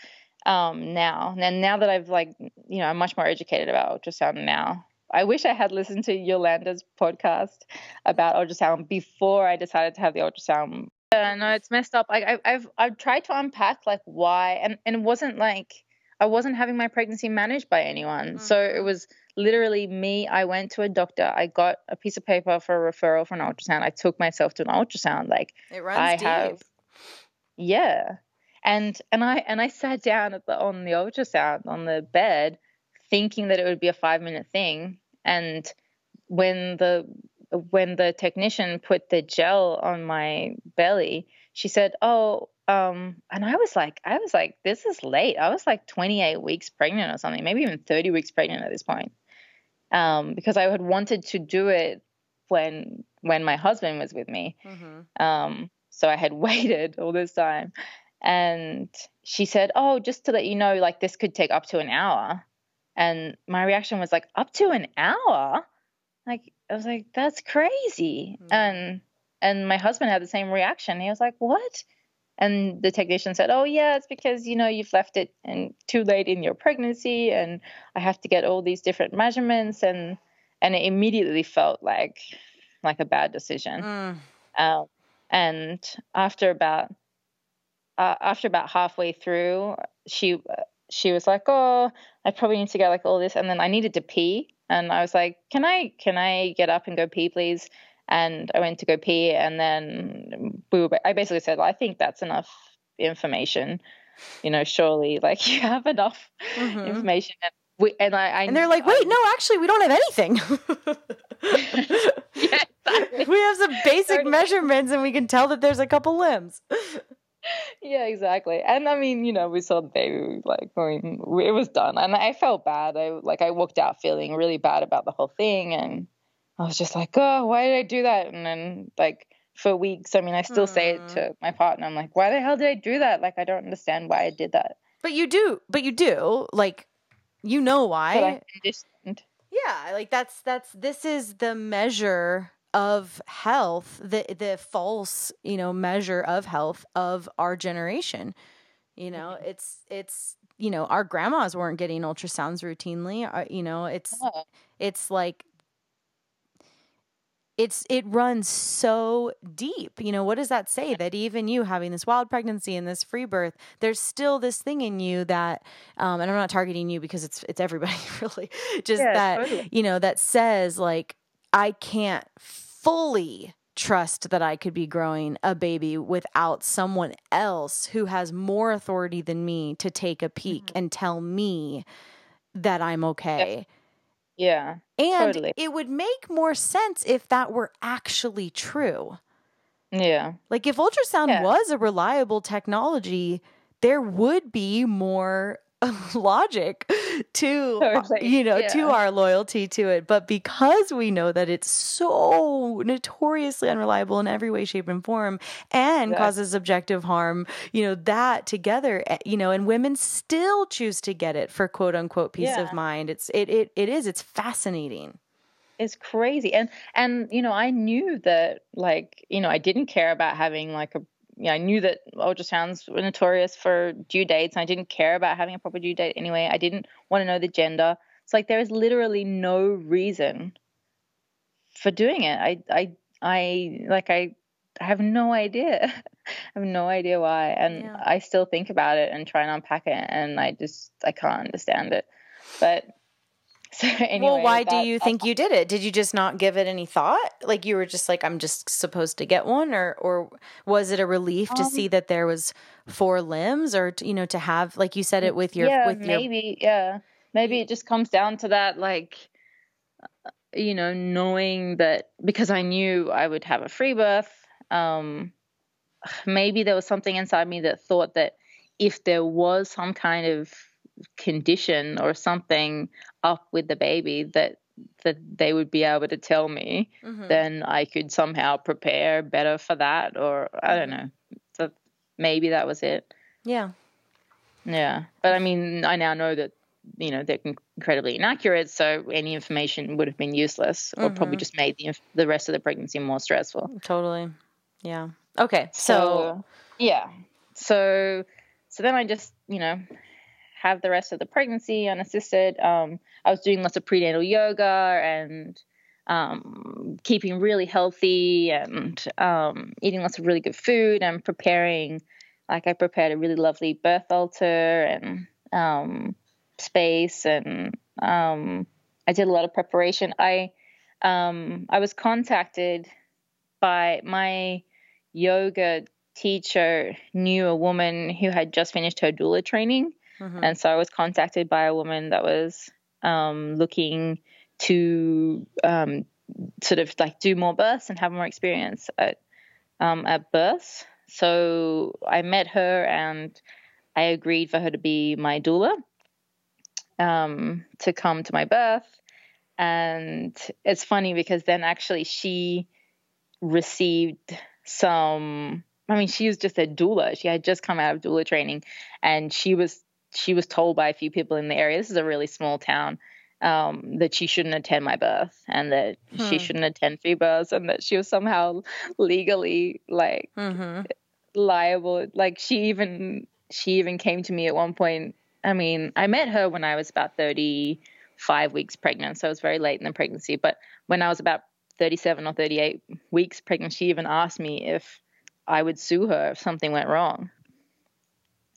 um now and now that i've like you know i'm much more educated about ultrasound now I wish I had listened to Yolanda's podcast about ultrasound before I decided to have the ultrasound. Yeah, no, it's messed up. I, I, I've I've tried to unpack like why, and and it wasn't like I wasn't having my pregnancy managed by anyone. So it was literally me. I went to a doctor. I got a piece of paper for a referral for an ultrasound. I took myself to an ultrasound. Like it runs I deep have, yeah, and and I and I sat down at the on the ultrasound on the bed, thinking that it would be a five minute thing. And when the when the technician put the gel on my belly, she said, "Oh." Um, and I was like, I was like, this is late. I was like 28 weeks pregnant or something, maybe even 30 weeks pregnant at this point. Um, because I had wanted to do it when when my husband was with me. mm-hmm. Um, so I had <laughs> waited all this time. And she said, "Oh, just to let you know, like this could take up to an hour." And my reaction was like, "Up to an hour?" Like I was like, "That's crazy." Mm-hmm. And and my husband had the same reaction. He was like, "What?" And the technician said, "Oh yeah, it's because you know you've left it and too late in your pregnancy, and I have to get all these different measurements." And and it immediately felt like like a bad decision. Mm. Um, and after about uh, after about halfway through, she she was like, "Oh, I probably need to get like all this," and then I needed to pee, and I was like, "Can I can I get up and go pee, please?" And I went to go pee, and then we were. I basically said, "I think that's enough information." You know, surely, like <laughs> you have enough mm-hmm. information. And, we, and I, I and they're like, "Wait, I, no, actually, we don't have anything." <laughs> yeah, exactly. We have some basic measurements, and we can tell that there's a couple limbs <laughs> yeah, exactly. And I mean, you know, we saw the baby like going, it was done, and I felt bad. I like I walked out feeling really bad about the whole thing, and I was just like, oh, why did I do that? And then like for weeks, I mean, I still mm. say it to my partner. I'm like, why the hell did I do that? Like, I don't understand why I did that. But you do, but you do, like, you know why. Yeah, like that's that's this is the measure of health, the the false, you know, measure of health of our generation. You know, mm-hmm. it's it's you know, our grandmas weren't getting ultrasounds routinely. Uh, you know, it's yeah. it's like it's it runs so deep. You know, what does that say? That even you having this wild pregnancy and this free birth, there's still this thing in you that, um, and I'm not targeting you because it's it's everybody <laughs> really, just yeah, that totally. you know that says like I can't fully trust that I could be growing a baby without someone else who has more authority than me to take a peek mm-hmm. and tell me that I'm okay. Yeah. And totally. it would make more sense if that were actually true. Yeah. Like if ultrasound yeah. was a reliable technology, there would be more <laughs> logic to <laughs> totally. you know yeah. to our loyalty to it but because we know that it's so notoriously unreliable in every way shape and form and causes objective harm you know that together eh, you know and women still choose to get it for quote unquote peace yeah. of mind it's it, it it is it's fascinating it's crazy and and you know i knew that like you know i didn't care about having like a yeah, I knew that ultrasounds were notorious for due dates, and I didn't care about having a proper due date anyway. I didn't want to know the gender. It's like there is literally no reason for doing it. I, I, I like I, I have no idea. <laughs> I have no idea why, and yeah. I still think about it and try and unpack it, and I just I can't understand it. But <laughs> So anyway, well, why that, do you think you did it? Did you just not give it any thought? Like you were just like, I'm just supposed to get one, or or was it a relief to um, see that there was four limbs, or to, you know, to have like you said it with your yeah, with maybe your... yeah, maybe it just comes down to that like uh, you know knowing that because I knew I would have a free birth. Um, <sighs> maybe there was something inside me that thought that if there was some kind of condition or something up with the baby that that they would be able to tell me, mm-hmm. then I could somehow prepare better for that, or I don't know. So maybe that was it. Yeah. Yeah, but I mean, I now know that you know they're incredibly inaccurate, so any information would have been useless, or mm-hmm. probably just made the the rest of the pregnancy more stressful. Totally. Yeah. Okay. So, so yeah. So so then I just you know have the rest of the pregnancy unassisted. Um, I was doing lots of prenatal yoga and um, keeping really healthy and um, eating lots of really good food and preparing. Like I prepared a really lovely birth altar and um, space, and um, I did a lot of preparation. I um, I was contacted by my yoga teacher knew a woman who had just finished her doula training Mm-hmm. And so I was contacted by a woman that was um, looking to um, sort of like do more births and have more experience at um, at births. So I met her and I agreed for her to be my doula um, to come to my birth. And it's funny because then actually she received some I mean, she was just a doula. She had just come out of doula training, and she was she was told by a few people in the area. This is a really small town. Um, that she shouldn't attend my birth and that hmm. she shouldn't attend free births and that she was somehow legally like mm-hmm. liable. Like she even she even came to me at one point. I mean, I met her when I was about 35 weeks pregnant, so I was very late in the pregnancy. But when I was about 37 or 38 weeks pregnant, she even asked me if I would sue her if something went wrong.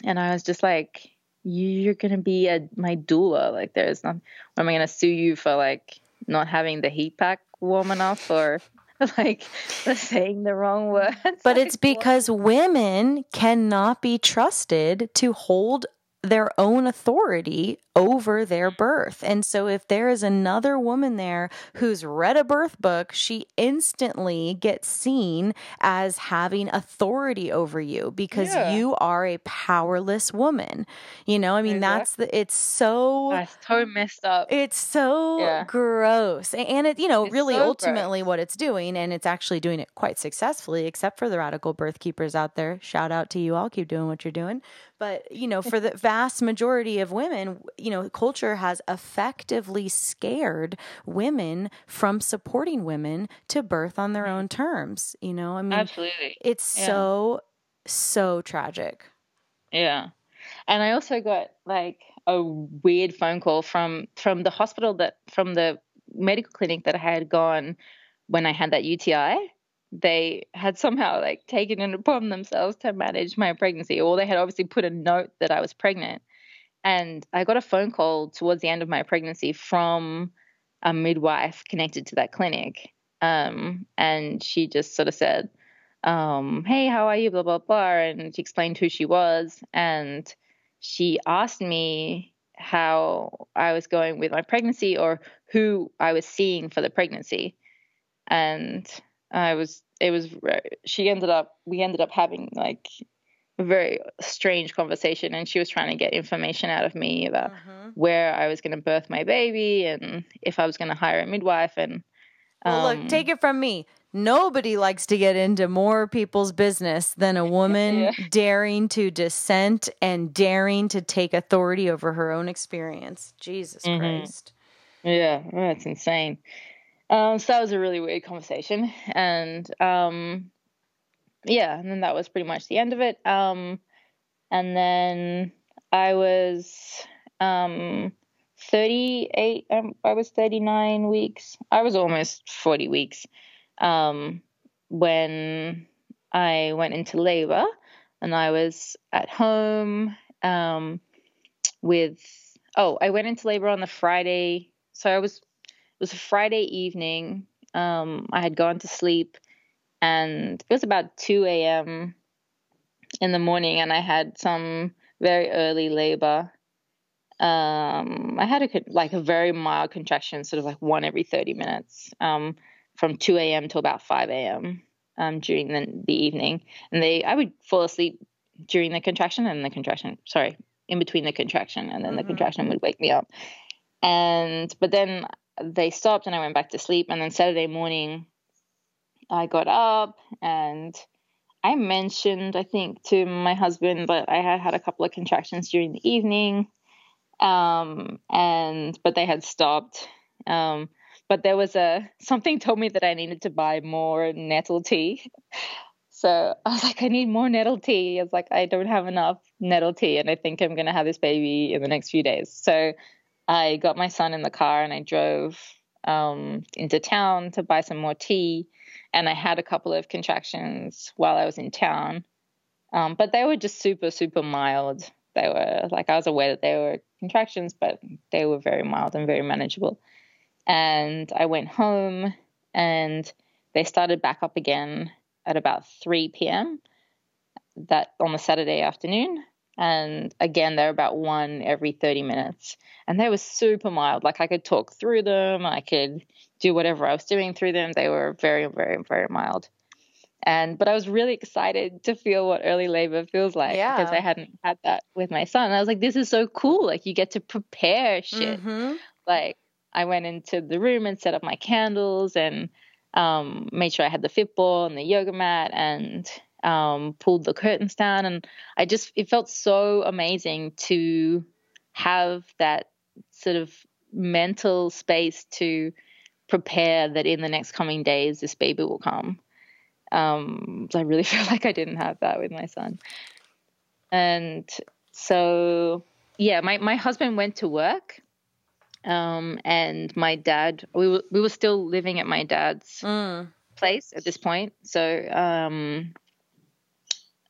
And I was just like, you're going to be a, my doula. Like, there's not, am I going to sue you for like not having the heat pack warm enough or <laughs> like <laughs> saying the wrong words. But like, it's because what? women cannot be trusted to hold their own authority over their birth. And so if there is another woman there who's read a birth book, she instantly gets seen as having authority over you because yeah. you are a powerless woman. You know, I mean exactly. that's the it's so That's so messed up. It's so yeah. gross. And it, you know, it's really so ultimately gross. what it's doing and it's actually doing it quite successfully except for the radical birth keepers out there. Shout out to you all. Keep doing what you're doing. But, you know, for the vast majority of women, you know, culture has effectively scared women from supporting women to birth on their mm-hmm. own terms. You know, I mean, absolutely. It's yeah. so, so tragic. Yeah. And I also got like a weird phone call from from the hospital that from the medical clinic that I had gone when I had that UTI they had somehow like taken it upon themselves to manage my pregnancy or they had obviously put a note that I was pregnant and I got a phone call towards the end of my pregnancy from a midwife connected to that clinic. Um, and she just sort of said, um, Hey, how are you? Blah, blah, blah. And she explained who she was. And she asked me how I was going with my pregnancy or who I was seeing for the pregnancy. And I was, it was, she ended up, we ended up having like very strange conversation and she was trying to get information out of me about mm-hmm. where I was going to birth my baby and if I was going to hire a midwife and um, well, look, um, take it from me. Nobody likes to get into more people's business than a <laughs> woman yeah. daring to dissent and daring to take authority over her own experience. Jesus mm-hmm. Christ. Yeah, that's insane. Um, so that was a really weird conversation. And um, yeah, and then that was pretty much the end of it. Um, and then I was um, 38, um, I was 39 weeks. I was almost 40 weeks um, when I went into labor and I was at home um, with, oh, I went into labor on the Friday. So I was, it was a Friday evening. Um, I had gone to sleep and it was about 2 a.m. in the morning, and I had some very early labor. Um, I had a like a very mild contraction, sort of like one every 30 minutes, um, from 2 a.m. to about 5 a.m. Um, during the, the evening, and they I would fall asleep during the contraction and the contraction. Sorry, in between the contraction, and then mm-hmm. the contraction would wake me up. And but then they stopped, and I went back to sleep. And then Saturday morning, I got up and I mentioned, I think, to my husband that I had had a couple of contractions during the evening, um, and but they had stopped. Um, but there was a something told me that I needed to buy more nettle tea. So I was like, I need more nettle tea. I was like, I don't have enough nettle tea, and I think I'm gonna have this baby in the next few days. So I got my son in the car and I drove um, into town to buy some more tea and I had a couple of contractions while I was in town. Um, but they were just super, super mild. They were like I was aware that they were contractions, but they were very mild and very manageable. And I went home and they started back up again at about 3 p.m. that on the Saturday afternoon. And again, they're about one every 30 minutes. And they were super mild. Like I could talk through them. I could do whatever I was doing through them. They were very, very, very mild. And but I was really excited to feel what early labor feels like yeah. because I hadn't had that with my son. And I was like, this is so cool. Like you get to prepare shit. Mm-hmm. Like I went into the room and set up my candles and um, made sure I had the Fitball and the yoga mat and um, pulled the curtains down, and I just it felt so amazing to have that sort of mental space to prepare that in the next coming days this baby will come. Um, I really <laughs> feel like I didn't have that with my son, and so yeah, my my husband went to work um, and my dad, we were, we were still living at my dad's mm. place at this point. So, um,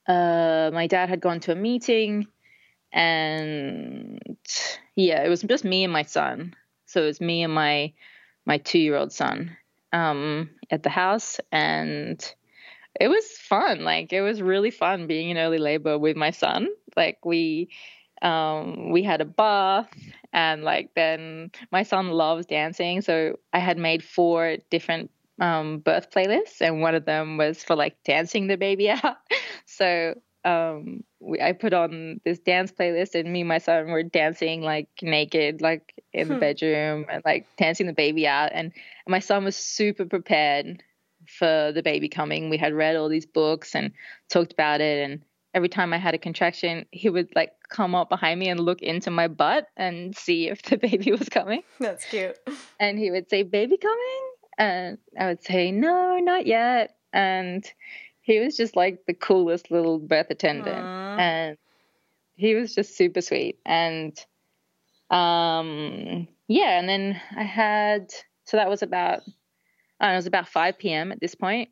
uh, my dad had gone to a meeting and yeah, it was just me and my son. So it was me and my, my two year old son, um, at the house and it was fun. Like it was really fun being in early labor with my son. Like we, um, we had a bath and like then my son loves dancing so i had made four different um, birth playlists and one of them was for like dancing the baby <laughs> out so um, we, i put on this dance playlist and me and my son were dancing like naked like in the hmm. bedroom and like dancing the baby out and my son was super prepared for the baby coming we had read all these books and talked about it and every time I had a contraction, he would like come up behind me and look into my butt and see if the <laughs> baby was coming. That's cute. And he would say, Baby coming? And I would say, No, not yet. And he was just like the coolest little birth attendant. Aww. And he was just super sweet. And um yeah, and then I had so that was about I know, it was about 5 p.m. at this point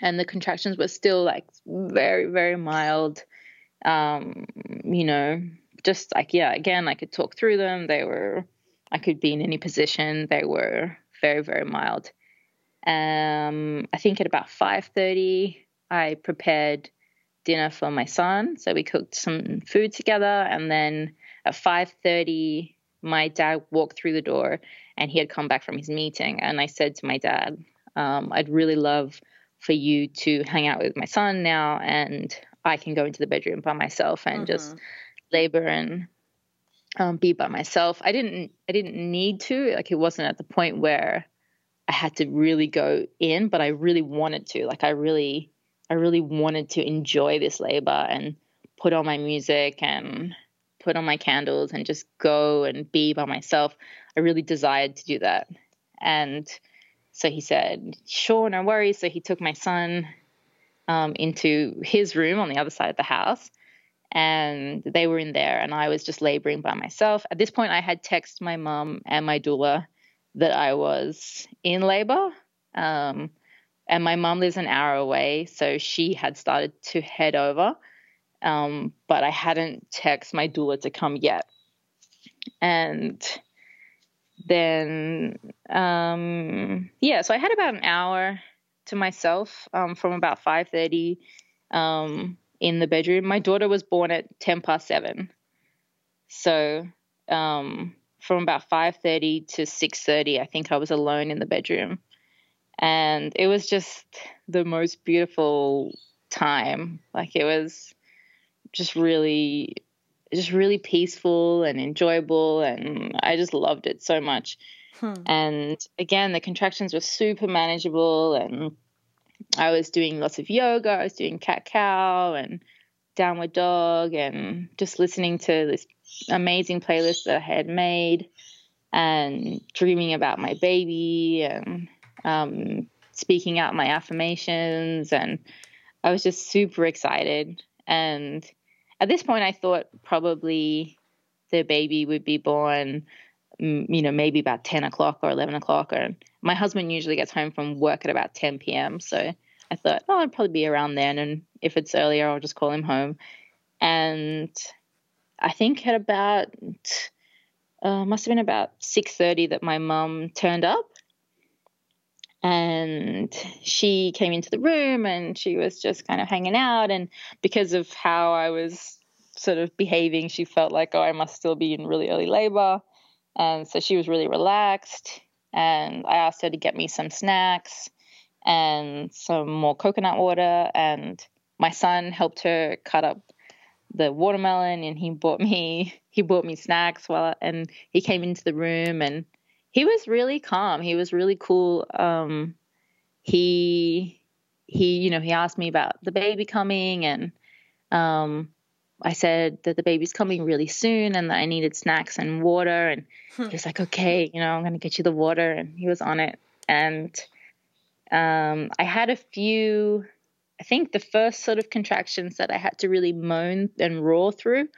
and the contractions were still like very very mild um you know just like yeah again i could talk through them they were i could be in any position they were very very mild um i think at about 5:30 i prepared dinner for my son so we cooked some food together and then at 5:30 my dad walked through the door and he had come back from his meeting and i said to my dad um, i'd really love for you to hang out with my son now and I can go into the bedroom by myself and mm-hmm. just labor and um, be by myself. I didn't I didn't need to like it wasn't at the point where I had to really go in, but I really wanted to. Like I really I really wanted to enjoy this labor and put on my music and put on my candles and just go and be by myself. I really desired to do that. And so he said, sure, no worries. So he took my son um, into his room on the other side of the house. And they were in there, and I was just laboring by myself. At this point, I had texted my mom and my doula that I was in labor. Um, and my mom lives an hour away, so she had started to head over. Um, but I hadn't texted my doula to come yet. And then um, yeah, so I had about an hour to myself um, from about five thirty um, in the bedroom. My daughter was born at ten past seven, so um, from about five thirty to six thirty, I think I was alone in the bedroom, and it was just the most beautiful time. Like it was just really just really peaceful and enjoyable and I just loved it so much. Hmm. And again, the contractions were super manageable and I was doing lots of yoga, I was doing cat cow and downward dog and just listening to this amazing playlist that I had made and dreaming about my baby and um, speaking out my affirmations and I was just super excited and at this point, I thought probably the baby would be born, mm, you know, maybe about 10 o'clock or 11 o'clock. Or my husband usually gets home from work at about 10 p.m. So I thought, oh, I'd probably be around then. And if it's earlier, I'll just call him home. And I think at about, uh, must have been about 6.30 that my mum turned up. And she came into the room and she was just kind of hanging out. And because of how I was sort of behaving she felt like oh I must still be in really early labor. And so she was really relaxed. And I asked her to get me some snacks and some more coconut water. And my son helped her cut up the watermelon and he bought me <laughs> he bought me snacks while and he came into the room and he was really calm. He was really cool. Um, he he, you know, he asked me about the baby coming, and um, I said that the baby's coming really soon, and that I needed snacks and water. And he was like, "Okay, you know, I'm gonna get you the water," and he was on it. And um, I had a few. I think the first sort of contractions that I had to really moan and roar through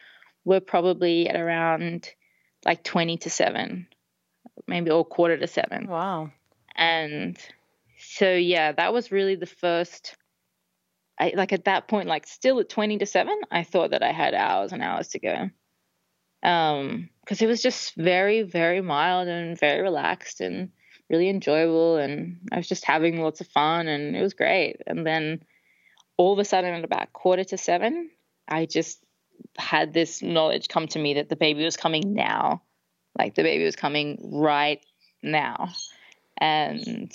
were probably at around like 20 to 7, maybe or quarter to 7. Wow. And so, yeah, that was really the first. I, like at that point, like still at 20 to 7, I thought that I had hours and hours to go. Um, because it was just very, very mild and very relaxed and really enjoyable. And I was just having lots of fun and it was great. And then all of a sudden, at about quarter to seven, I just had this knowledge come to me that the baby was coming now. Like the baby was coming right now. And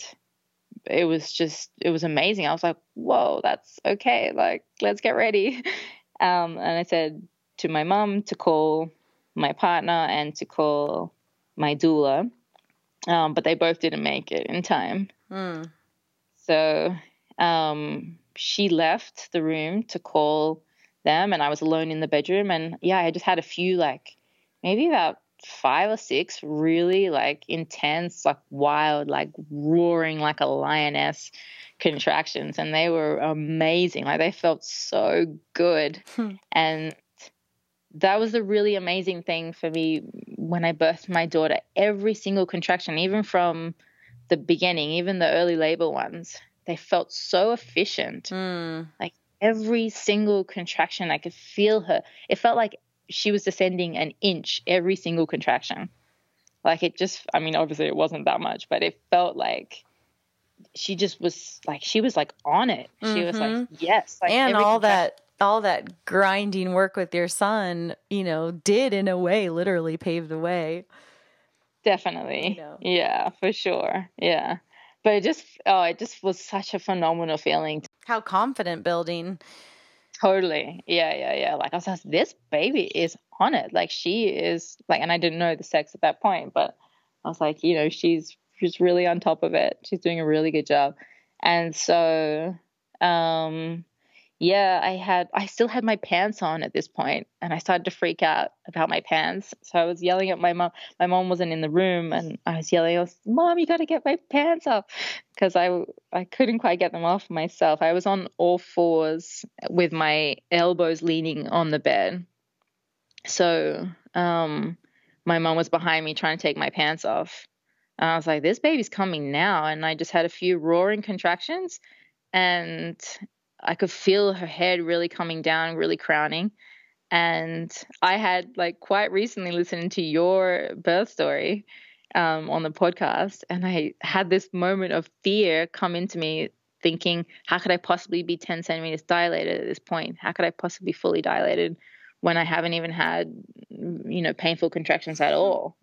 it was just, it was amazing. I was like, whoa, that's okay. Like, let's get ready. <laughs> Um, and I said to my mom to call my partner and to call my doula. Um, but they both didn't make it in time. Mm. So um, she left the room to call them and I was alone in the bedroom and yeah, I just had a few like maybe about five or six really like intense, like wild, like roaring like a lioness contractions and they were amazing. Like they felt so good. Hmm. And that was a really amazing thing for me when I birthed my daughter. Every single contraction, even from the beginning, even the early labor ones, they felt so efficient. Mm. Like every single contraction, I could feel her. It felt like she was descending an inch every single contraction. Like it just, I mean, obviously it wasn't that much, but it felt like she just was like, she was like on it. She mm-hmm. was like, mm-hmm. yes. Like and all that, all that grinding work with your son, you know, did in a way literally pave the way. Definitely. You know. Yeah, for sure. Yeah but it just oh it just was such a phenomenal feeling. How confident building. Totally. Yeah yeah yeah. Like i was like this baby is on it. Like she is like and i didn't know the sex at that point but i was like you know she's she's really on top of it. She's doing a really good job. And so um yeah, I had I still had my pants on at this point and I started to freak out about my pants. So I was yelling at my mom. My mom wasn't in the room and I was yelling, I was, "Mom, you got to get my pants off." Cuz I I couldn't quite get them off myself. I was on all fours with my elbows leaning on the bed. So, um my mom was behind me trying to take my pants off. And I was like, "This baby's coming now." And I just had a few roaring contractions and I could feel her head really coming down, really crowning. And I had like quite recently listened to your birth story um, on the podcast, and I had this moment of fear come into me, thinking, how could I possibly be 10 centimeters dilated at this point? How could I possibly be fully dilated when I haven't even had, you know, painful contractions at all?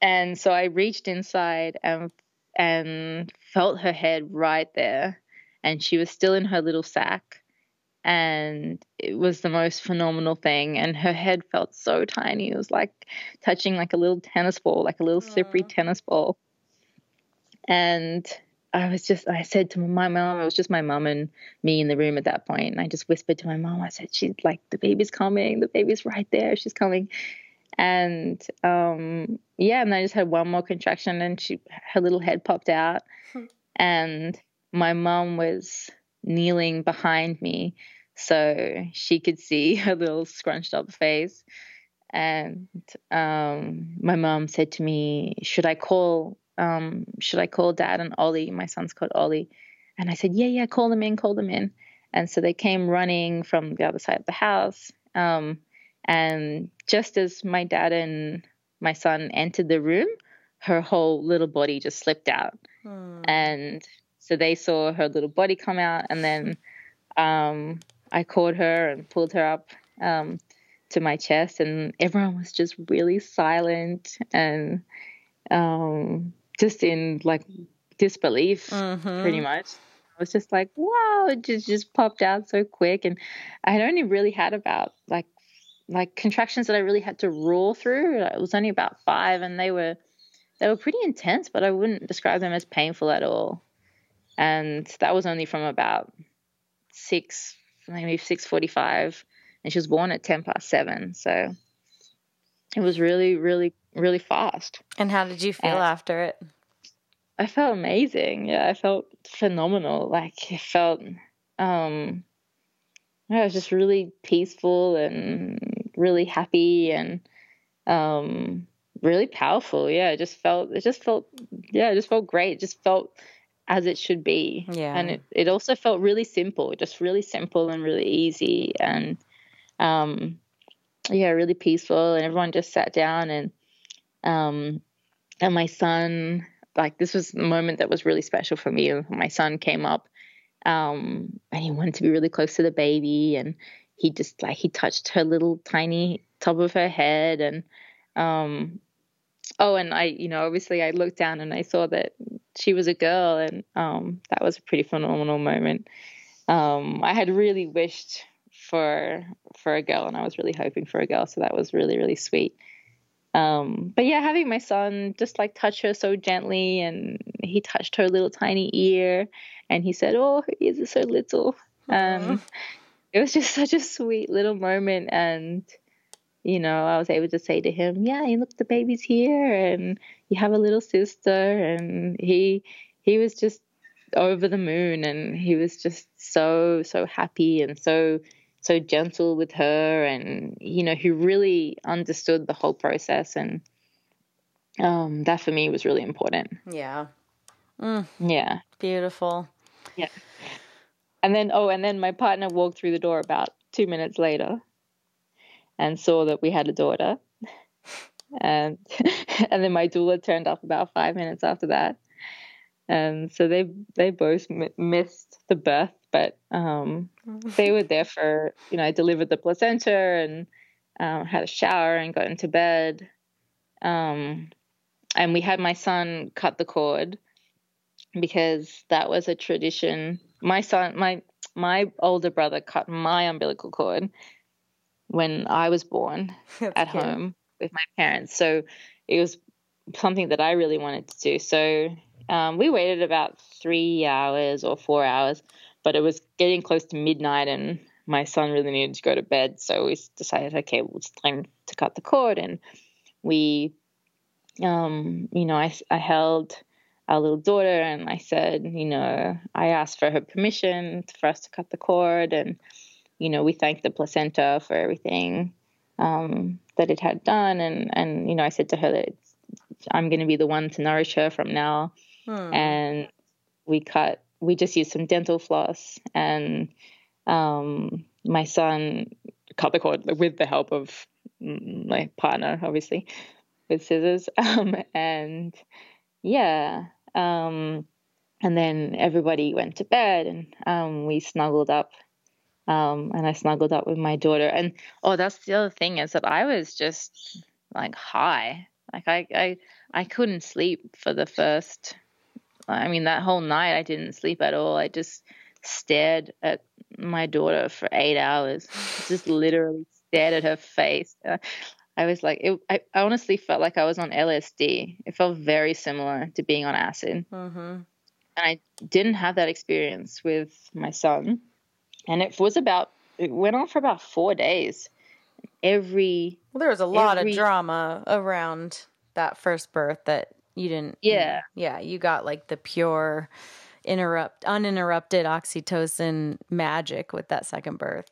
And so I reached inside and and felt her head right there and she was still in her little sack and it was the most phenomenal thing and her head felt so tiny. It was like touching like a little tennis ball like a little Aww. slippery tennis ball. And i was just i said to my mom it was just my mom and me in the room at that point and i just whispered to my mom. I said she's like the baby's coming. The baby's right there. She's coming. And um yeah and i just had one more contraction and she her little head popped out. <laughs> And my mom was kneeling behind me so she could see <laughs> her little scrunched up face. And um, my mom said to me, "Should I call? Um, should I call Dad and Ollie? My son's called Ollie." And I said, "Yeah, yeah, call them in, call them in." And so they came running from the other side of the house. Um, and just as my dad and my son entered the room, her whole little body just slipped out. Hmm. And so they saw her little body come out, and then um, I caught her and pulled her up um, to my chest, and everyone was just really silent and um, just in like disbelief, mm-hmm. pretty much. I was just like, wow, it just, just popped out so quick. And I had only really had about like like contractions that I really had to roar through. It was only about five, and they were they were pretty intense, but I wouldn't describe them as painful at all. And that was only from about six, maybe six forty-five, and she was born at ten past seven. So it was really, really, really fast. And how did you feel and after it? I felt amazing. Yeah, I felt phenomenal. Like it felt, um, I was just really peaceful and really happy and um, really powerful. Yeah, it just felt, it just felt, yeah, it just felt great. It just felt as it should be. Yeah. And it, it also felt really simple, just really simple and really easy. And, um, yeah, really peaceful. And everyone just sat down and, um, and my son, like this was the moment that was really special for me. My son came up, um, and he wanted to be really close to the baby and he just like, he touched her little tiny top of her head and, um, oh, and I, you know, obviously I looked down and I saw that she was a girl, and um, that was a pretty phenomenal moment. Um, I had really wished for for a girl, and I was really hoping for a girl, so that was really really sweet. Um, but yeah, having my son just like touch her so gently, and he touched her little tiny ear, and he said, "Oh, her ears are so little." Um, it was just <laughs> such a sweet little moment, and you know, I was able to say to him, "Yeah, look, the baby's here, and you have a little sister," and he he was just over the moon, and he was just so so happy and so so gentle with her, and you know, he really understood the whole process, and um, that for me was really important. Yeah. Mm. Yeah. Beautiful. Yeah. And then, oh, and then my partner walked through the door about two minutes later and saw that we had a daughter. And <laughs> and then my doula turned up about five minutes after that. And so they they both m- missed the birth, but um, they were there for you know I delivered the placenta and um, had a shower and got into bed. Um, and we had my son cut the cord because that was a tradition. My son, my my older brother cut my umbilical cord when I was born <laughs> at cute. home with my parents. So it was something that I really wanted to do. So um, we waited about three hours or four hours, but it was getting close to midnight and my son really needed to go to bed. So we decided, okay, well, it's time to cut the cord. And we, um, you know, I, I held our little daughter and I said, you know, I asked for her permission for us to cut the cord. And you know, we thanked the placenta for everything um, that it had done, and and you know, I said to her that I'm going to be the one to nourish her from now, hmm. and we cut. We just used some dental floss, and um, my son cut the cord with the help of my partner, obviously, with scissors, <laughs> um, and yeah. Um, and then everybody went to bed, and um, we snuggled up um, and I snuggled up with my daughter. And oh, that's the other thing is that I was just like high. Like I, I, I couldn't sleep for the first. I mean, that whole night I didn't sleep at all. I just stared at my daughter for eight hours. Just literally stared at her face. Uh, I was like, it, I, I honestly felt like I was on LSD. It felt very similar to being on acid. Mm-hmm. And I didn't have that experience with my son and it was about it went on for about four days. Every well, there was a lot every, of drama around that first birth that you didn't. Yeah, yeah, you got like the pure interrupt uninterrupted oxytocin magic with that second birth.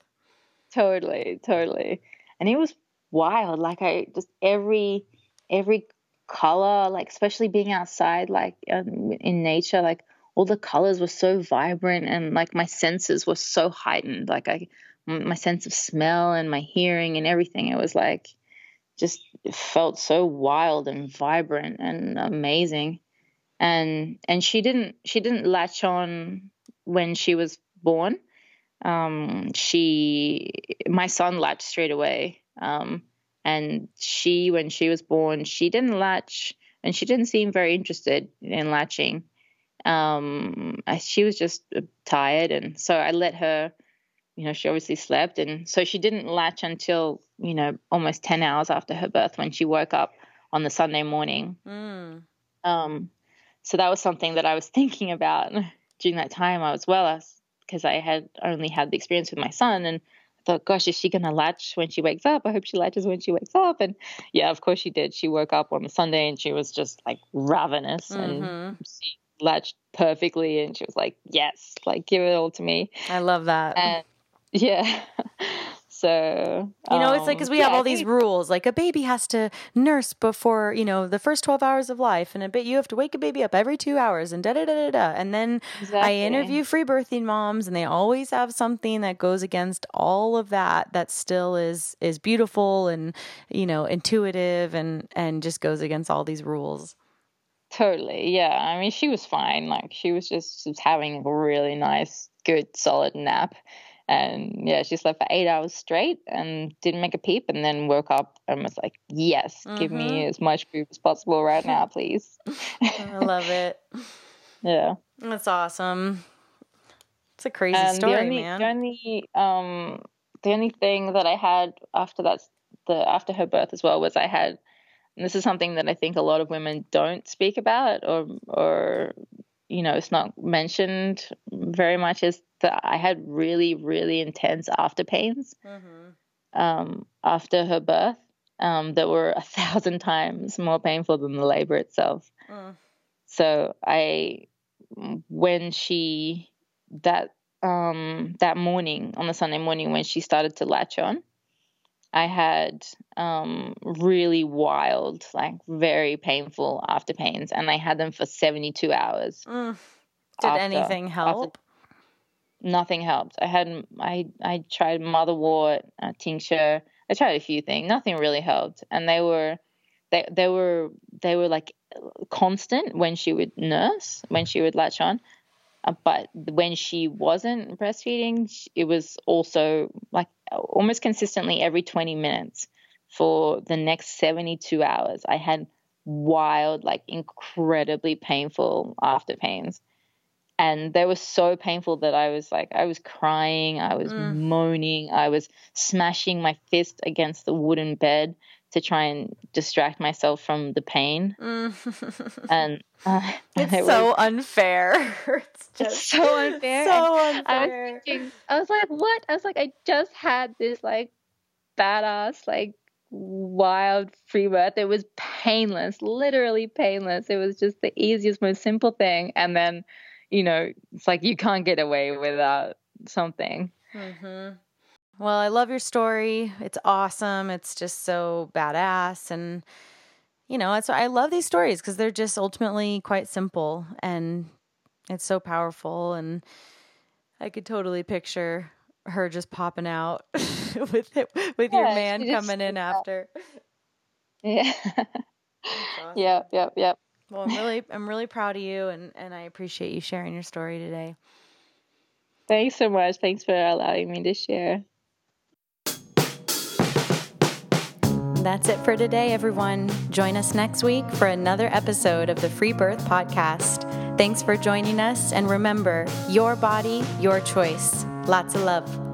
Totally, totally, and it was wild. Like I just every every color, like especially being outside, like um, in nature, like all the colors were so vibrant and like my senses were so heightened. Like i my sense of smell and my hearing and everything it was like just felt so wild and vibrant and amazing. And and she didn't she didn't latch on when she was born. Um she my son latched straight away. Um and she when she was born she didn't latch and she didn't seem very interested in latching um, I, she was just uh, tired, and so I let her. You know, she obviously slept, and so she didn't latch until you know almost ten hours after her birth when she woke up on the Sunday morning. Mm. Um, so that was something that I was <laughs> thinking about during that time I was well because I had only had the experience with my son and I thought, gosh, is she gonna latch when she wakes up? I hope she latches when she wakes up. And yeah, of course she did. She woke up on the Sunday and she was just like ravenous mm-hmm. and she latched perfectly and she was like, Yes, like give it all to me. I love that. And yeah. <laughs> So you know, it's like because we um, yeah, have all these rules. Like a baby has to nurse before you know the first twelve hours of life, and a bit you have to wake a baby up every two hours, and da da da da da. And then exactly. I interview free birthing moms, and they always have something that goes against all of that. That still is is beautiful and you know intuitive, and and just goes against all these rules. Totally, yeah. I mean, she was fine. Like she was just, just having a really nice, good, solid nap and yeah, she slept for eight hours straight and didn't make a peep, and then woke up and was like, "Yes, mm-hmm. give me mm-hmm. as much food as possible right now, <laughs> please." I love it. <laughs> Yeah, that's awesome. It's a crazy and story, the only, man. The only, um, the only thing that I had after that, the after her birth as well, was I had, and this is something that I think a lot of women don't speak about, or or you know, it's not mentioned very much is that I had really, really intense after pains mm-hmm. um, after her birth um, that were a <laughs> thousand times more painful than the labor itself. Mm. So I, when she that um, that morning on the Sunday morning when she started to latch on, I had um, really wild, like very painful after pains, and I had them for 72 hours. Mm. Did after, anything help? nothing helped. I had I I tried motherwort, uh, tincture. I tried a few things. Nothing really helped, and they were they they were they were like constant when she would nurse, when she would latch on. Uh, but when she wasn't breastfeeding, it was also like almost consistently every 20 minutes for the next 72 hours. I had wild, like incredibly painful after pains. And they were so painful that I was like, I was crying, I was mm. moaning, I was smashing my fist against the wooden bed to try and distract myself from the pain. Mm. <laughs> and uh, <laughs> it's it so was, unfair. <laughs> it's just it's so unfair. So unfair. I was thinking, I was like, what? I was like, I just had this like badass, like wild free birth. It was painless, literally painless. It was just the easiest, most simple thing. And then, you know, it's like you can't get away without something. Mm-hmm. Well, I love your story. It's awesome. It's just so badass. And, you know, it's, I love these stories because they're just ultimately quite simple and it's so powerful. And I could totally picture her just popping out <laughs> with it, with yeah, your man coming in after. Yeah. <laughs> awesome. Yep, yep, yep. Well, I'm really I'm really proud of you and and I appreciate you sharing your story today. Thanks so much. Thanks for allowing me to share. That's it for today, everyone. Join us next week for another episode of the Free Birth Podcast. Thanks for joining us, and remember your body, your choice. Lots of love.